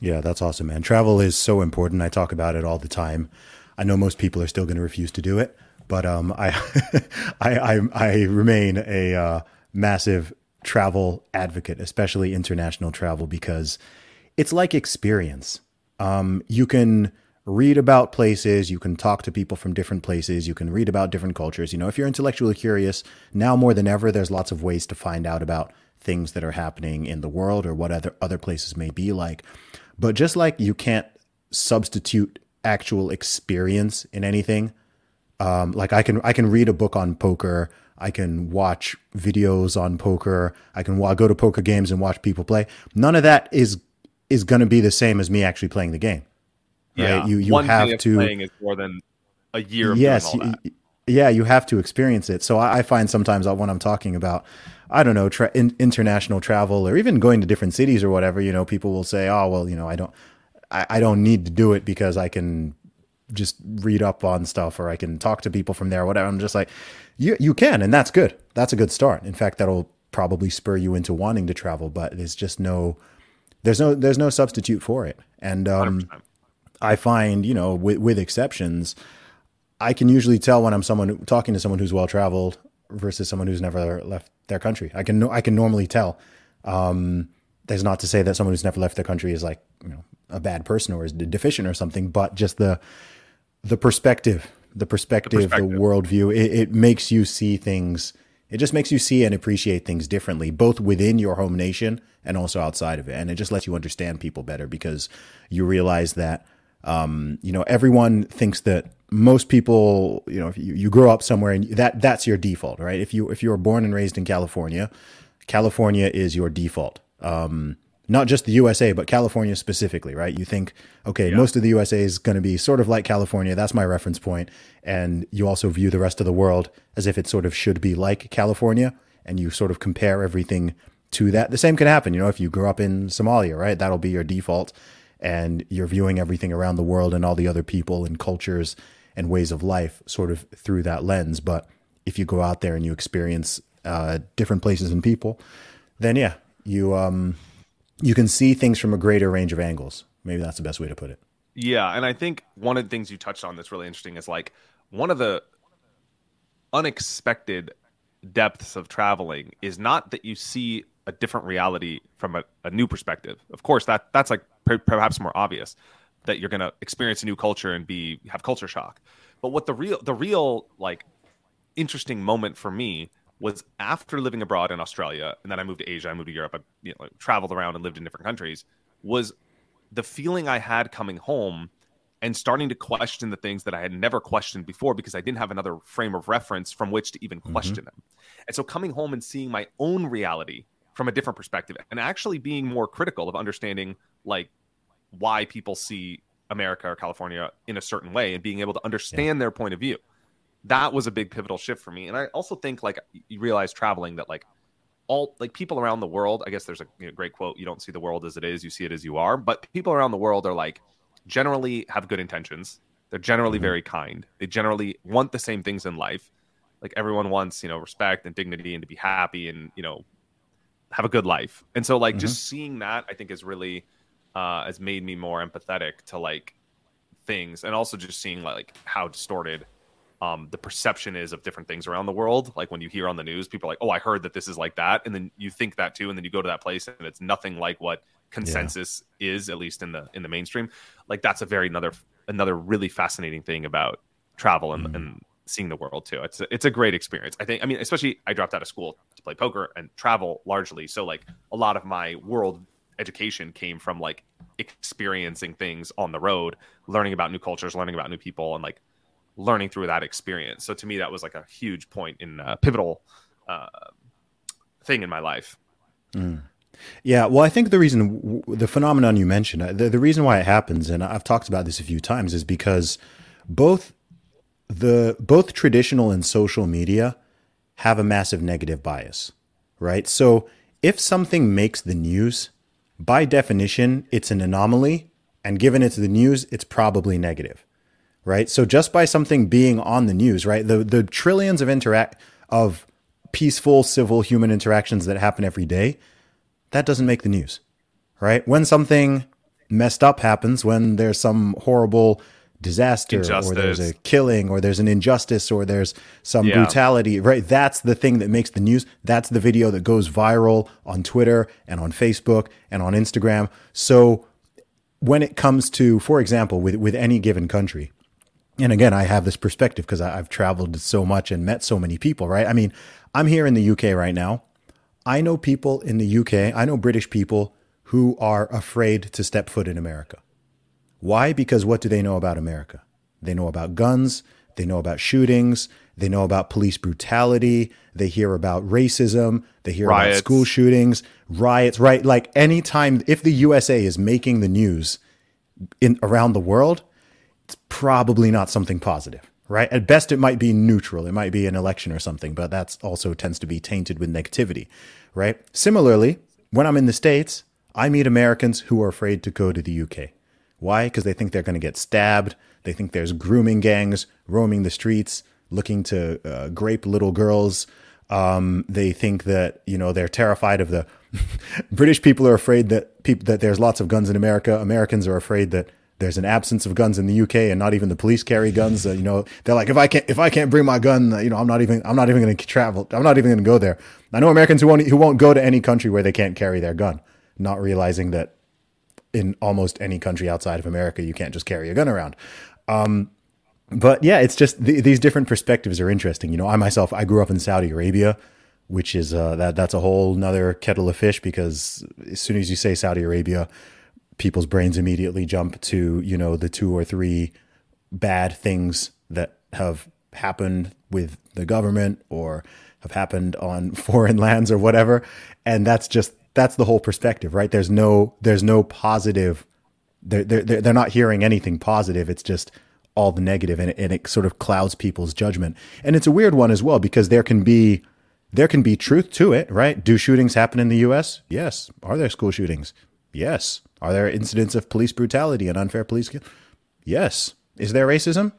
Yeah, that's awesome, man. Travel is so important. I talk about it all the time. I know most people are still going to refuse to do it, but um, I, I, I, I remain a uh, massive travel advocate, especially international travel, because it's like experience. Um, you can read about places, you can talk to people from different places, you can read about different cultures. You know, if you're intellectually curious, now more than ever, there's lots of ways to find out about things that are happening in the world or what other other places may be like. But just like you can't substitute actual experience in anything, um, like I can I can read a book on poker, I can watch videos on poker, I can go to poker games and watch people play. None of that is is going to be the same as me actually playing the game. Yeah, right? you you One have to playing is more than a year. yes, yeah, you have to experience it. So I, I find sometimes when I'm talking about, I don't know, tra- in, international travel or even going to different cities or whatever, you know, people will say, "Oh, well, you know, I don't, I, I don't need to do it because I can just read up on stuff or I can talk to people from there or whatever." I'm just like, you you can, and that's good. That's a good start. In fact, that'll probably spur you into wanting to travel, but there's just no, there's no, there's no substitute for it. And um, 100%. I find, you know, with, with exceptions, I can usually tell when I'm someone talking to someone who's well traveled versus someone who's never left their country. I can I can normally tell. Um, there's not to say that someone who's never left their country is like you know a bad person or is deficient or something, but just the the perspective, the perspective, the, perspective. the worldview, it, it makes you see things. It just makes you see and appreciate things differently, both within your home nation and also outside of it. And it just lets you understand people better because you realize that um, you know, everyone thinks that most people, you know, if you, you grow up somewhere and that that's your default, right? If you if you were born and raised in California, California is your default. Um, not just the USA, but California specifically, right? You think, okay, yeah. most of the USA is going to be sort of like California. That's my reference point. And you also view the rest of the world as if it sort of should be like California. And you sort of compare everything to that. The same can happen, you know, if you grew up in Somalia, right? That'll be your default and you're viewing everything around the world and all the other people and cultures and ways of life sort of through that lens. But if you go out there and you experience uh, different places and people, then yeah, you um, you can see things from a greater range of angles. Maybe that's the best way to put it. Yeah, and I think one of the things you touched on that's really interesting is like one of the unexpected depths of traveling is not that you see a different reality from a, a new perspective. Of course, that that's like perhaps more obvious that you're going to experience a new culture and be have culture shock. But what the real the real like interesting moment for me was after living abroad in Australia and then I moved to Asia, I moved to Europe, I you know, traveled around and lived in different countries was the feeling I had coming home and starting to question the things that I had never questioned before because I didn't have another frame of reference from which to even mm-hmm. question mm-hmm. them. And so coming home and seeing my own reality from a different perspective and actually being more critical of understanding like why people see America or California in a certain way and being able to understand yeah. their point of view. That was a big pivotal shift for me. And I also think like you realize traveling that like all like people around the world, I guess there's a you know, great quote, you don't see the world as it is, you see it as you are, but people around the world are like generally have good intentions. They're generally mm-hmm. very kind. They generally want the same things in life. Like everyone wants, you know, respect and dignity and to be happy and, you know, have a good life. And so like mm-hmm. just seeing that I think is really uh has made me more empathetic to like things and also just seeing like how distorted um the perception is of different things around the world. Like when you hear on the news people are like, "Oh, I heard that this is like that." And then you think that too and then you go to that place and it's nothing like what consensus yeah. is at least in the in the mainstream. Like that's a very another another really fascinating thing about travel and, mm-hmm. and seeing the world too. It's a, it's a great experience. I think. I mean, especially I dropped out of school to play poker and travel largely. So like a lot of my world education came from like experiencing things on the road, learning about new cultures, learning about new people, and like learning through that experience. So to me, that was like a huge point in a pivotal uh, thing in my life. Yeah, well, I think the reason, the phenomenon you mentioned, uh, the, the reason why it happens, and I've talked about this a few times, is because both the both traditional and social media have a massive negative bias, right? So if something makes the news, by definition, it's an anomaly, and given it's the news, it's probably negative, right? So just by something being on the news, right? The the trillions of interact of peaceful civil human interactions that happen every day that doesn't make the news, right? When something messed up happens, when there's some horrible disaster Injustice. or there's a killing or there's an injustice or there's some Yeah. brutality, right? That's the thing that makes the news. That's the video that goes viral on Twitter and on Facebook and on Instagram. So when it comes to, for example, with, with any given country, and again, I have this perspective because I've traveled so much and met so many people, right? I mean, I'm here in the UK right now. I know people in the UK, I know British people who are afraid to step foot in America. Why? Because what do they know about America? They know about guns, they know about shootings, they know about police brutality, they hear about racism, they hear about school shootings, riots, right? Like anytime if the USA is making the news in around the world, it's probably not something positive, right? At best, it might be neutral. It might be an election or something, but that's also tends to be tainted with negativity, right? Similarly, when I'm in the States, I meet Americans who are afraid to go to the UK. Why? Because they think they're going to get stabbed. They think there's grooming gangs roaming the streets looking to uh, grape little girls. Um, they think that you know they're terrified of the British people are afraid that that there's lots of guns in America. Americans are afraid that there's an absence of guns in the UK and not even the police carry guns. Uh, you know, they're like, if I can't, if I can't bring my gun, uh, you know, I'm not even, I'm not even going to travel. I'm not even going to go there. I know Americans who won't, who won't go to any country where they can't carry their gun, not realizing that in almost any country outside of America, you can't just carry a gun around. Um, but yeah, it's just th- these different perspectives are interesting. You know, I myself, I grew up in Saudi Arabia, which is uh, that that's a whole nother kettle of fish because as soon as you say Saudi Arabia, people's brains immediately jump to you know the two or three bad things that have happened with the government or have happened on foreign lands or whatever and that's just that's the whole perspective right? There's no there's no positive they're they're, they're not hearing anything positive. It's just all the negative and it, and it sort of clouds people's judgment. And it's a weird one as well because there can be there can be truth to it right? Do shootings happen in the US yes. Are there school shootings? Yes. Are there incidents of police brutality and unfair police yes. Is there racism?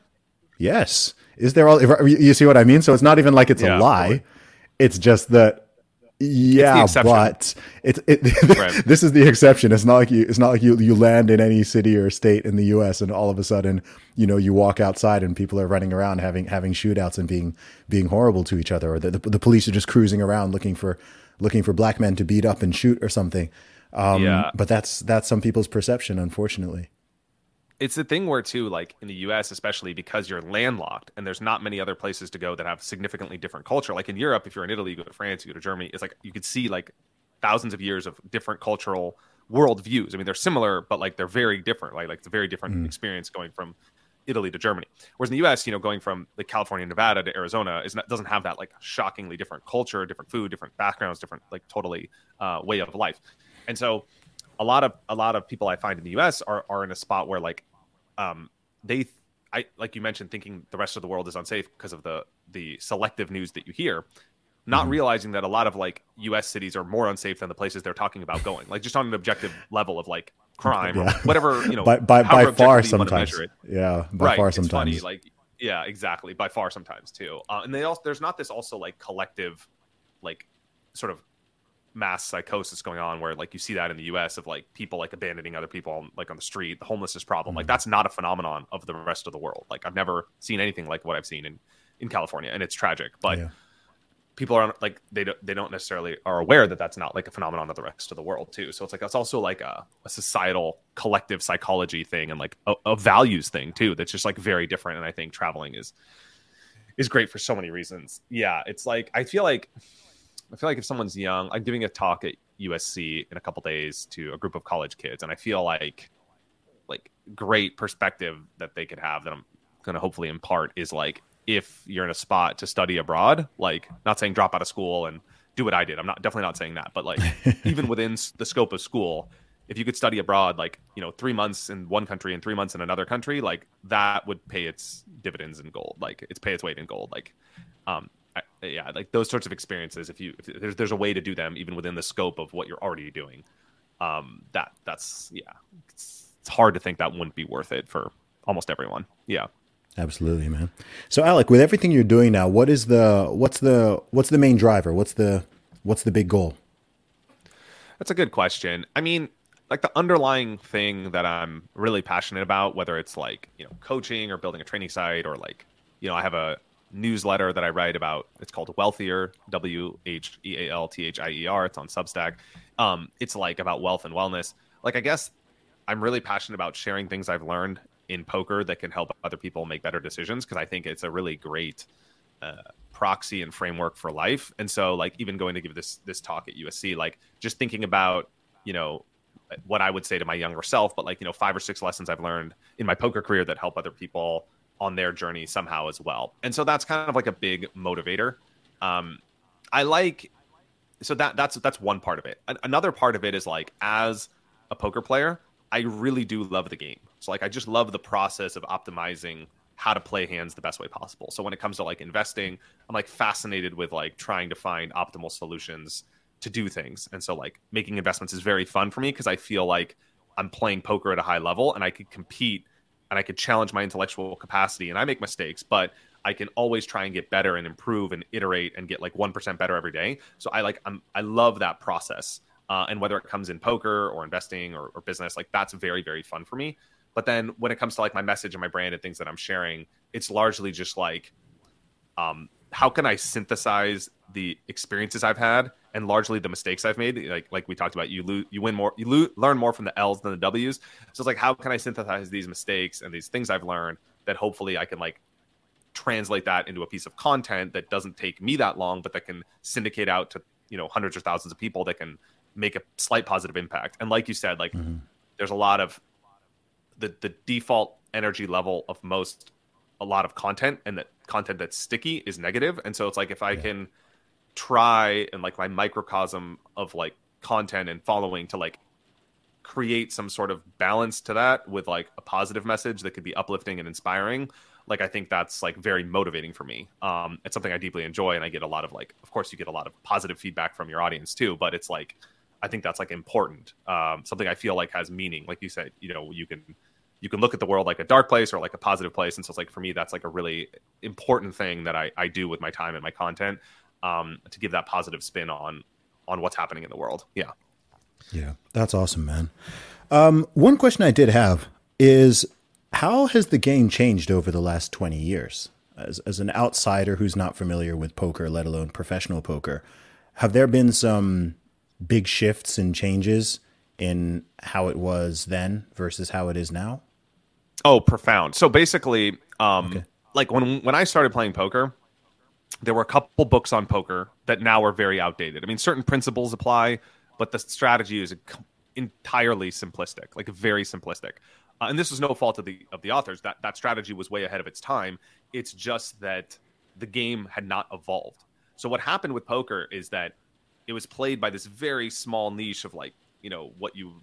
Yes. Is there all you see what I mean? So it's not even like it's Yeah, a lie. It's just that yeah, exception. but it's it, Right. this is the exception. It's not like you it's not like you you land in any city or state in the US and all of a sudden, you know, you walk outside and people are running around having having shootouts and being being horrible to each other or the, the, the police are just cruising around looking for looking for black men to beat up and shoot or something. Um Yeah. but that's that's some people's perception unfortunately. It's the thing where too like in the us especially because you're landlocked and there's not many other places to go that have significantly different culture. Like in europe if you're in italy you go to france you go to germany it's like you could see like thousands of years of different cultural world views i mean they're similar but like they're very different like like it's a very different experience going from italy to germany. Whereas in the us you know going from like california nevada to arizona is not doesn't have that like shockingly different culture different food different backgrounds different like totally uh, way of life. And so a lot of a lot of people I find in the U.S. are are in a spot where like, um, they, I like you mentioned, thinking the rest of the world is unsafe because of the the selective news that you hear, not Mm-hmm. realizing that a lot of like U.S. cities are more unsafe than the places they're talking about going. Like just on an objective level of like crime Yeah. whatever you know, by by, by far objectively you wanna sometimes. Yeah, by right far sometimes. funny like yeah exactly by far sometimes too uh, and they also there's not this also like collective like sort of mass psychosis going on where like you see that in the us of like people like abandoning other people on, like on the street the homelessness problem Mm-hmm. like that's not a phenomenon of the rest of the world like i've never seen anything like what i've seen in in california and it's tragic but Yeah. people are like they don't they don't necessarily are aware that that's not like a phenomenon of the rest of the world too. So it's like that's also like a, a societal collective psychology thing and like a, a values thing too. That's just like very different. And I think traveling is is great for so many reasons. Yeah, it's like I feel like I feel like if someone's young, I'm giving a talk at USC in a couple days to a group of college kids, and I feel like like great perspective that they could have that I'm going to hopefully impart is like if you're in a spot to study abroad, like not saying drop out of school and do what I did. I'm not definitely not saying that, but like even within the scope of school, if you could study abroad, like you know, three months in one country and three months in another country, like that would pay its dividends in gold. Like it's pay its weight in gold. Like, um, I, yeah, like those sorts of experiences. If you if there's there's a way to do them even within the scope of what you're already doing, um, that that's yeah, it's, it's hard to think that wouldn't be worth it for almost everyone. Yeah. Absolutely, man. So Alec, with everything you're doing now, what is the what's the what's the main driver? What's the what's the big goal? That's a good question. I mean, like the underlying thing that I'm really passionate about, whether it's like, you know, coaching or building a training site or like, you know, I have a newsletter that I write about. It's called Wealthier, W H E A L T H I E R. It's on Substack. Um, it's like about wealth and wellness. Like, I guess I'm really passionate about sharing things I've learned in poker that can help other people make better decisions because I think it's a really great uh, proxy and framework for life. And so, like, even going to give this this talk at USC, like, just thinking about, you know, what I would say to my younger self, but like, you know, five or six lessons I've learned in my poker career that help other people on their journey somehow as well. And so that's kind of like a big motivator. Um, I like so that that's that's one part of it. Another part of it is like as a poker player, I really do love the game. So like I just love the process of optimizing how to play hands the best way possible. So when it comes to like investing, I'm like fascinated with like trying to find optimal solutions to do things. And so like making investments is very fun for me because I feel like I'm playing poker at a high level and I could compete and I could challenge my intellectual capacity and I make mistakes, but I can always try and get better and improve and iterate and get like 1% better every day. So I like I'm I love that process. Uh, and whether it comes in poker or investing or, or business, like that's very, very fun for me. But then when it comes to like my message and my brand and things that I'm sharing, it's largely just like, um, how can I synthesize the experiences I've had and largely the mistakes I've made? Like like we talked about, you lose, you win more, you lo- learn more from the L's than the W's. So it's like, how can I synthesize these mistakes and these things I've learned that hopefully I can like translate that into a piece of content that doesn't take me that long, but that can syndicate out to you know hundreds or thousands of people that can make a slight positive impact. And like you said, like mm-hmm. there's a lot of the the default energy level of most a lot of content and that content that's sticky is negative and so it's like if i yeah. can try and like my microcosm of like content and following to like create some sort of balance to that with like a positive message that could be uplifting and inspiring like i think that's like very motivating for me um it's something i deeply enjoy and i get a lot of like of course you get a lot of positive feedback from your audience too but it's like I think that's like important. Um, something I feel like has meaning. Like you said, you know, you can you can look at the world like a dark place or like a positive place. And so it's like for me, that's like a really important thing that I, I do with my time and my content um, to give that positive spin on on what's happening in the world. Yeah. Yeah, that's awesome, man. Um, one question I did have is how has the game changed over the last 20 years? As, as an outsider who's not familiar with poker, let alone professional poker, have there been some big shifts and changes in how it was then versus how it is now? Oh, profound. So basically, um, okay. like when when I started playing poker, there were a couple books on poker that now are very outdated. I mean, certain principles apply, but the strategy is entirely simplistic, like very simplistic. Uh, and this is no fault of the of the authors. That that strategy was way ahead of its time. It's just that the game had not evolved. So what happened with poker is that it was played by this very small niche of like you know what you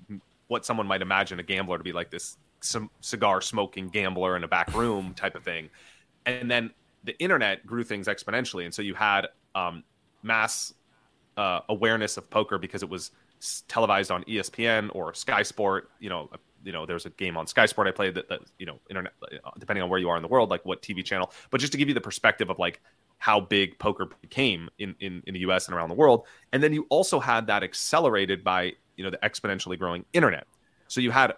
what someone might imagine a gambler to be like this some cigar smoking gambler in a back room type of thing and then the internet grew things exponentially and so you had um, mass uh, awareness of poker because it was televised on espn or sky sport you know you know there's a game on sky sport i played that, that you know internet uh, depending on where you are in the world like what tv channel but just to give you the perspective of like how big poker became in, in, in the US and around the world. And then you also had that accelerated by, you know, the exponentially growing internet. So you had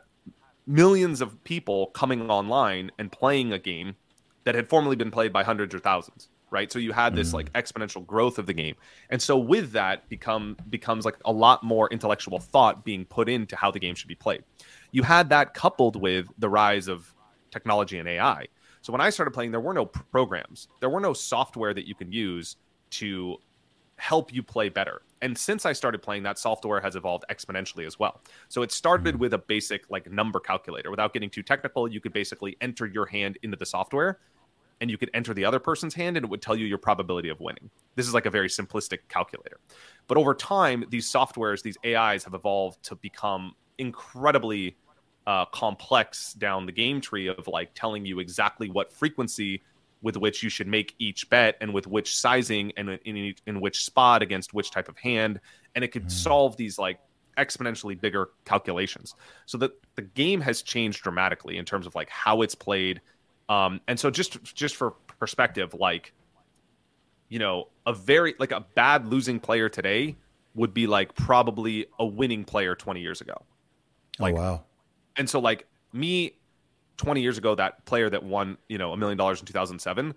millions of people coming online and playing a game that had formerly been played by hundreds or thousands right? So you had this mm. like exponential growth of the game. And so with that become becomes like a lot more intellectual thought being put into how the game should be played. You had that coupled with the rise of technology and ai so when I started playing, there were no programs, there were no software that you can use to help you play better. And since I started playing, that software has evolved exponentially as well. So it started mm-hmm. with a basic like number calculator. Without getting too technical, you could basically enter your hand into the software and you could enter the other person's hand and it would tell you your probability of winning. This is like a very simplistic calculator. But over time, these softwares, these AIs have evolved to become incredibly uh, complex down the game tree of like telling you exactly what frequency with which you should make each bet and with which sizing and in, in which spot against which type of hand. And it could mm. solve these like exponentially bigger calculations. So that the game has changed dramatically in terms of like how it's played. Um, and so just just for perspective, like you know, a very like a bad losing player today would be like probably a winning player 20 years ago. Oh, like, oh wow. And so like me 20 years ago that player that won, you know, a million dollars in 2007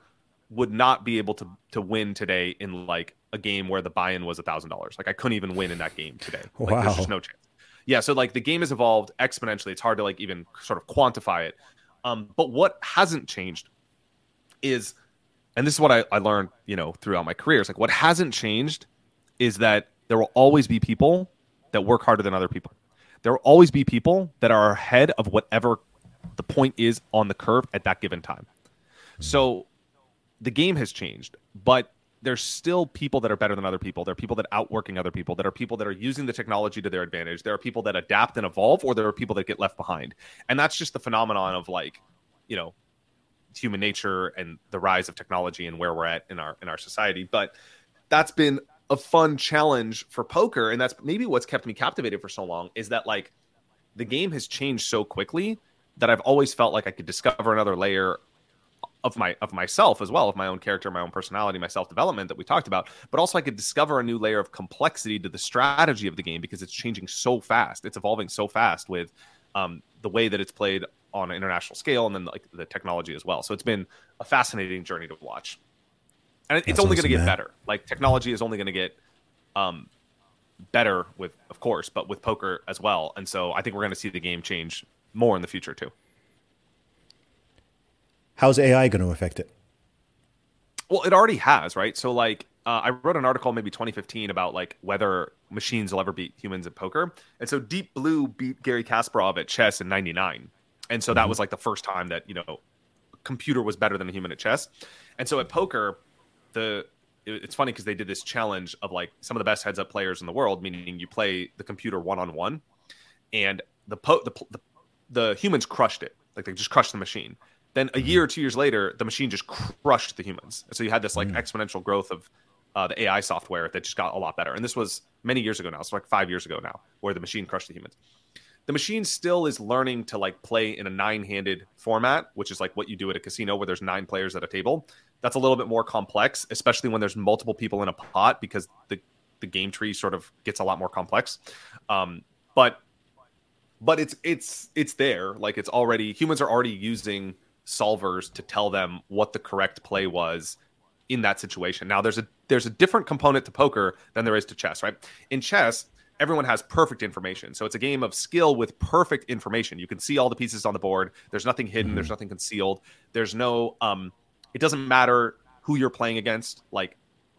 would not be able to to win today in like a game where the buy-in was a thousand dollars. Like I couldn't even win in that game today. Like wow. there's just no chance. Yeah, so like the game has evolved exponentially. It's hard to like even sort of quantify it. Um, but what hasn't changed is, and this is what I, I learned, you know, throughout my career. It's like what hasn't changed is that there will always be people that work harder than other people. There will always be people that are ahead of whatever the point is on the curve at that given time. So the game has changed, but there's still people that are better than other people. There are people that outworking other people. There are people that are using the technology to their advantage. There are people that adapt and evolve, or there are people that get left behind. And that's just the phenomenon of like, you know, human nature and the rise of technology and where we're at in our in our society. But that's been a fun challenge for poker, and that's maybe what's kept me captivated for so long is that like the game has changed so quickly that I've always felt like I could discover another layer of my of myself as well, of my own character, my own personality, my self development that we talked about. But also, I could discover a new layer of complexity to the strategy of the game because it's changing so fast. It's evolving so fast with um, the way that it's played on an international scale, and then like the technology as well. So it's been a fascinating journey to watch, and it's only awesome, going to get man. better. Like technology is only going to get um, better with, of course, but with poker as well. And so I think we're going to see the game change more in the future too. How's AI going to affect it? Well, it already has, right? So, like, uh, I wrote an article maybe 2015 about like whether machines will ever beat humans at poker, and so Deep Blue beat Gary Kasparov at chess in '99, and so that mm-hmm. was like the first time that you know, computer was better than a human at chess, and so at poker, the it's funny because they did this challenge of like some of the best heads up players in the world, meaning you play the computer one on one, and the, po- the the the humans crushed it, like they just crushed the machine. Then a year or two years later, the machine just crushed the humans. So you had this like mm. exponential growth of uh, the AI software that just got a lot better. And this was many years ago now. It's like five years ago now, where the machine crushed the humans. The machine still is learning to like play in a nine-handed format, which is like what you do at a casino where there's nine players at a table. That's a little bit more complex, especially when there's multiple people in a pot because the the game tree sort of gets a lot more complex. Um, but but it's it's it's there. Like it's already humans are already using solvers to tell them what the correct play was in that situation. Now there's a there's a different component to poker than there is to chess, right? In chess, everyone has perfect information. So it's a game of skill with perfect information. You can see all the pieces on the board. There's nothing hidden, mm-hmm. there's nothing concealed. There's no um it doesn't matter who you're playing against, like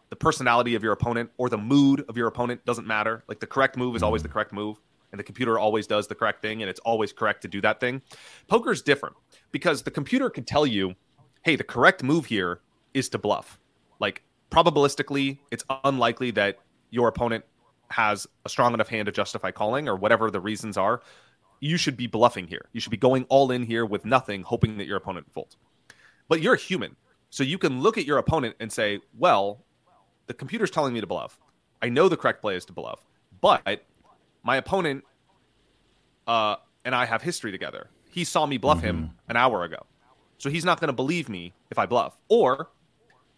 the personality of your opponent or the mood of your opponent doesn't matter. Like the correct move is always the mm-hmm. correct move and the computer always does the correct thing and it's always correct to do that thing. Poker is different because the computer could tell you, hey, the correct move here is to bluff. Like probabilistically, it's unlikely that your opponent has a strong enough hand to justify calling or whatever the reasons are. You should be bluffing here. You should be going all in here with nothing, hoping that your opponent folds. But you're a human. So you can look at your opponent and say, well, the computer's telling me to bluff. I know the correct play is to bluff, but my opponent uh, and I have history together. He saw me bluff mm-hmm. him an hour ago. So he's not going to believe me if I bluff. Or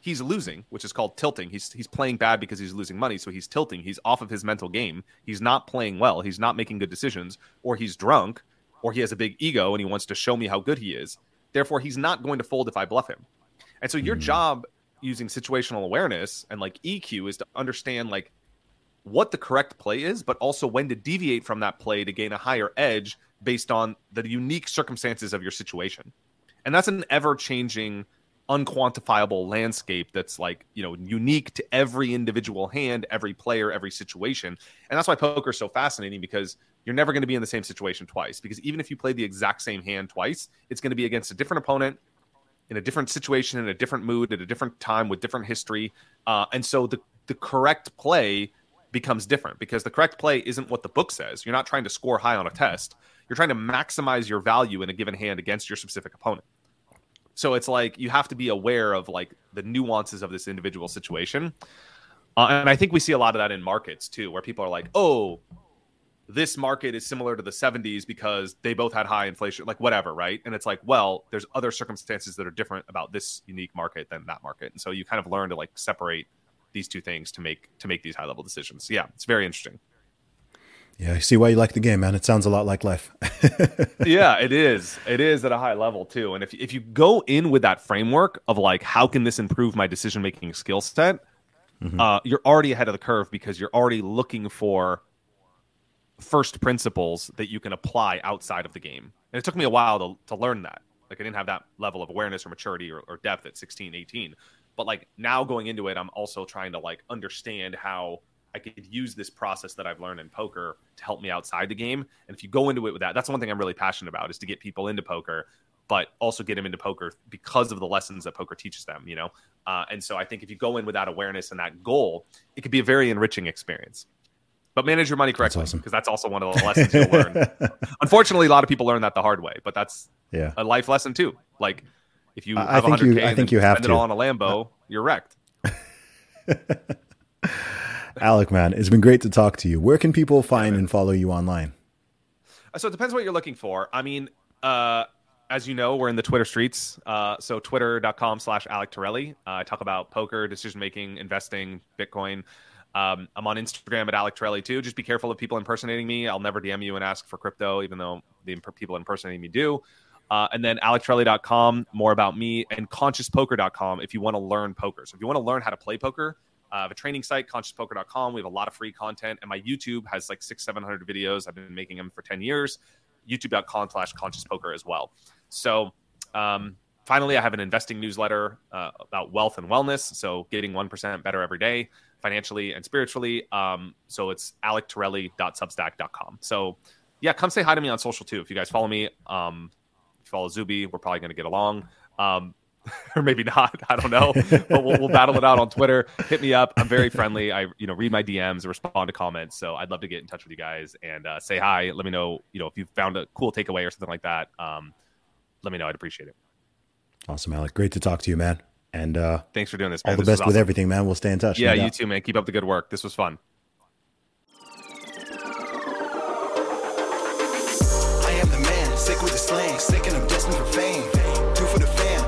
he's losing, which is called tilting. He's he's playing bad because he's losing money, so he's tilting. He's off of his mental game. He's not playing well. He's not making good decisions, or he's drunk, or he has a big ego and he wants to show me how good he is. Therefore, he's not going to fold if I bluff him. And so your mm-hmm. job using situational awareness and like EQ is to understand like what the correct play is, but also when to deviate from that play to gain a higher edge based on the unique circumstances of your situation. And that's an ever changing, unquantifiable landscape that's like, you know, unique to every individual hand, every player, every situation. And that's why poker is so fascinating because you're never going to be in the same situation twice. Because even if you play the exact same hand twice, it's going to be against a different opponent in a different situation, in a different mood, at a different time with different history. Uh, and so the, the correct play becomes different because the correct play isn't what the book says. You're not trying to score high on a test. You're trying to maximize your value in a given hand against your specific opponent. So it's like you have to be aware of like the nuances of this individual situation. Uh, and I think we see a lot of that in markets too, where people are like, "Oh, this market is similar to the 70s because they both had high inflation, like whatever, right?" And it's like, well, there's other circumstances that are different about this unique market than that market, and so you kind of learn to like separate these two things to make to make these high level decisions. Yeah, it's very interesting. Yeah, I see why you like the game, man. It sounds a lot like life. yeah, it is. It is at a high level too. And if if you go in with that framework of like, how can this improve my decision making skill set? Mm-hmm. Uh, you're already ahead of the curve because you're already looking for first principles that you can apply outside of the game. And it took me a while to, to learn that. Like I didn't have that level of awareness or maturity or, or depth at 16, 18. But like now going into it, I'm also trying to like understand how I could use this process that I've learned in poker to help me outside the game. And if you go into it with that, that's one thing I'm really passionate about is to get people into poker, but also get them into poker because of the lessons that poker teaches them, you know? Uh, and so I think if you go in with that awareness and that goal, it could be a very enriching experience. But manage your money correctly because that's, awesome. that's, also one of the lessons you'll learn. Unfortunately, a lot of people learn that the hard way, but that's yeah. a life lesson too. Like if you I, have I think you, I think you have spend to. it all on a Lambo, you're wrecked. Alec, man, it's been great to talk to you. Where can people find and follow you online? Uh, so it depends what you're looking for. I mean, uh, as you know, we're in the Twitter streets. Uh, so twitter.com slash Alec Torelli. Uh, I talk about poker, decision making, investing, Bitcoin. Um, I'm on Instagram at Alec Torelli too. Just be careful of people impersonating me. I'll never DM you and ask for crypto, even though the imp- people impersonating me do. Uh, and then alectorelli.com, more about me, and consciouspoker.com if you want to learn poker. So if you want to learn how to play poker, uh, I have a training site, consciouspoker.com. We have a lot of free content, and my YouTube has like six, 700 videos. I've been making them for 10 years. YouTube.com slash consciouspoker as well. So, um, finally, I have an investing newsletter uh, about wealth and wellness. So, getting 1% better every day, financially and spiritually. Um, so, it's alectorelli.substack.com. So, yeah, come say hi to me on social too. If you guys follow me, um, follow Zuby, we're probably going to get along. Um, or maybe not. I don't know. but we'll, we'll, battle it out on Twitter. Hit me up. I'm very friendly. I you know read my DMs, respond to comments. So I'd love to get in touch with you guys and uh, say hi. Let me know. You know if you found a cool takeaway or something like that. Um, let me know. I'd appreciate it. Awesome, Alec. Great to talk to you, man. And uh, thanks for doing this. Man. All the this best awesome. with everything, man. We'll stay in touch. Yeah, no you too, man. Keep up the good work. This was fun. Sick with the slang, sick and I'm destined for fame. Do for the fame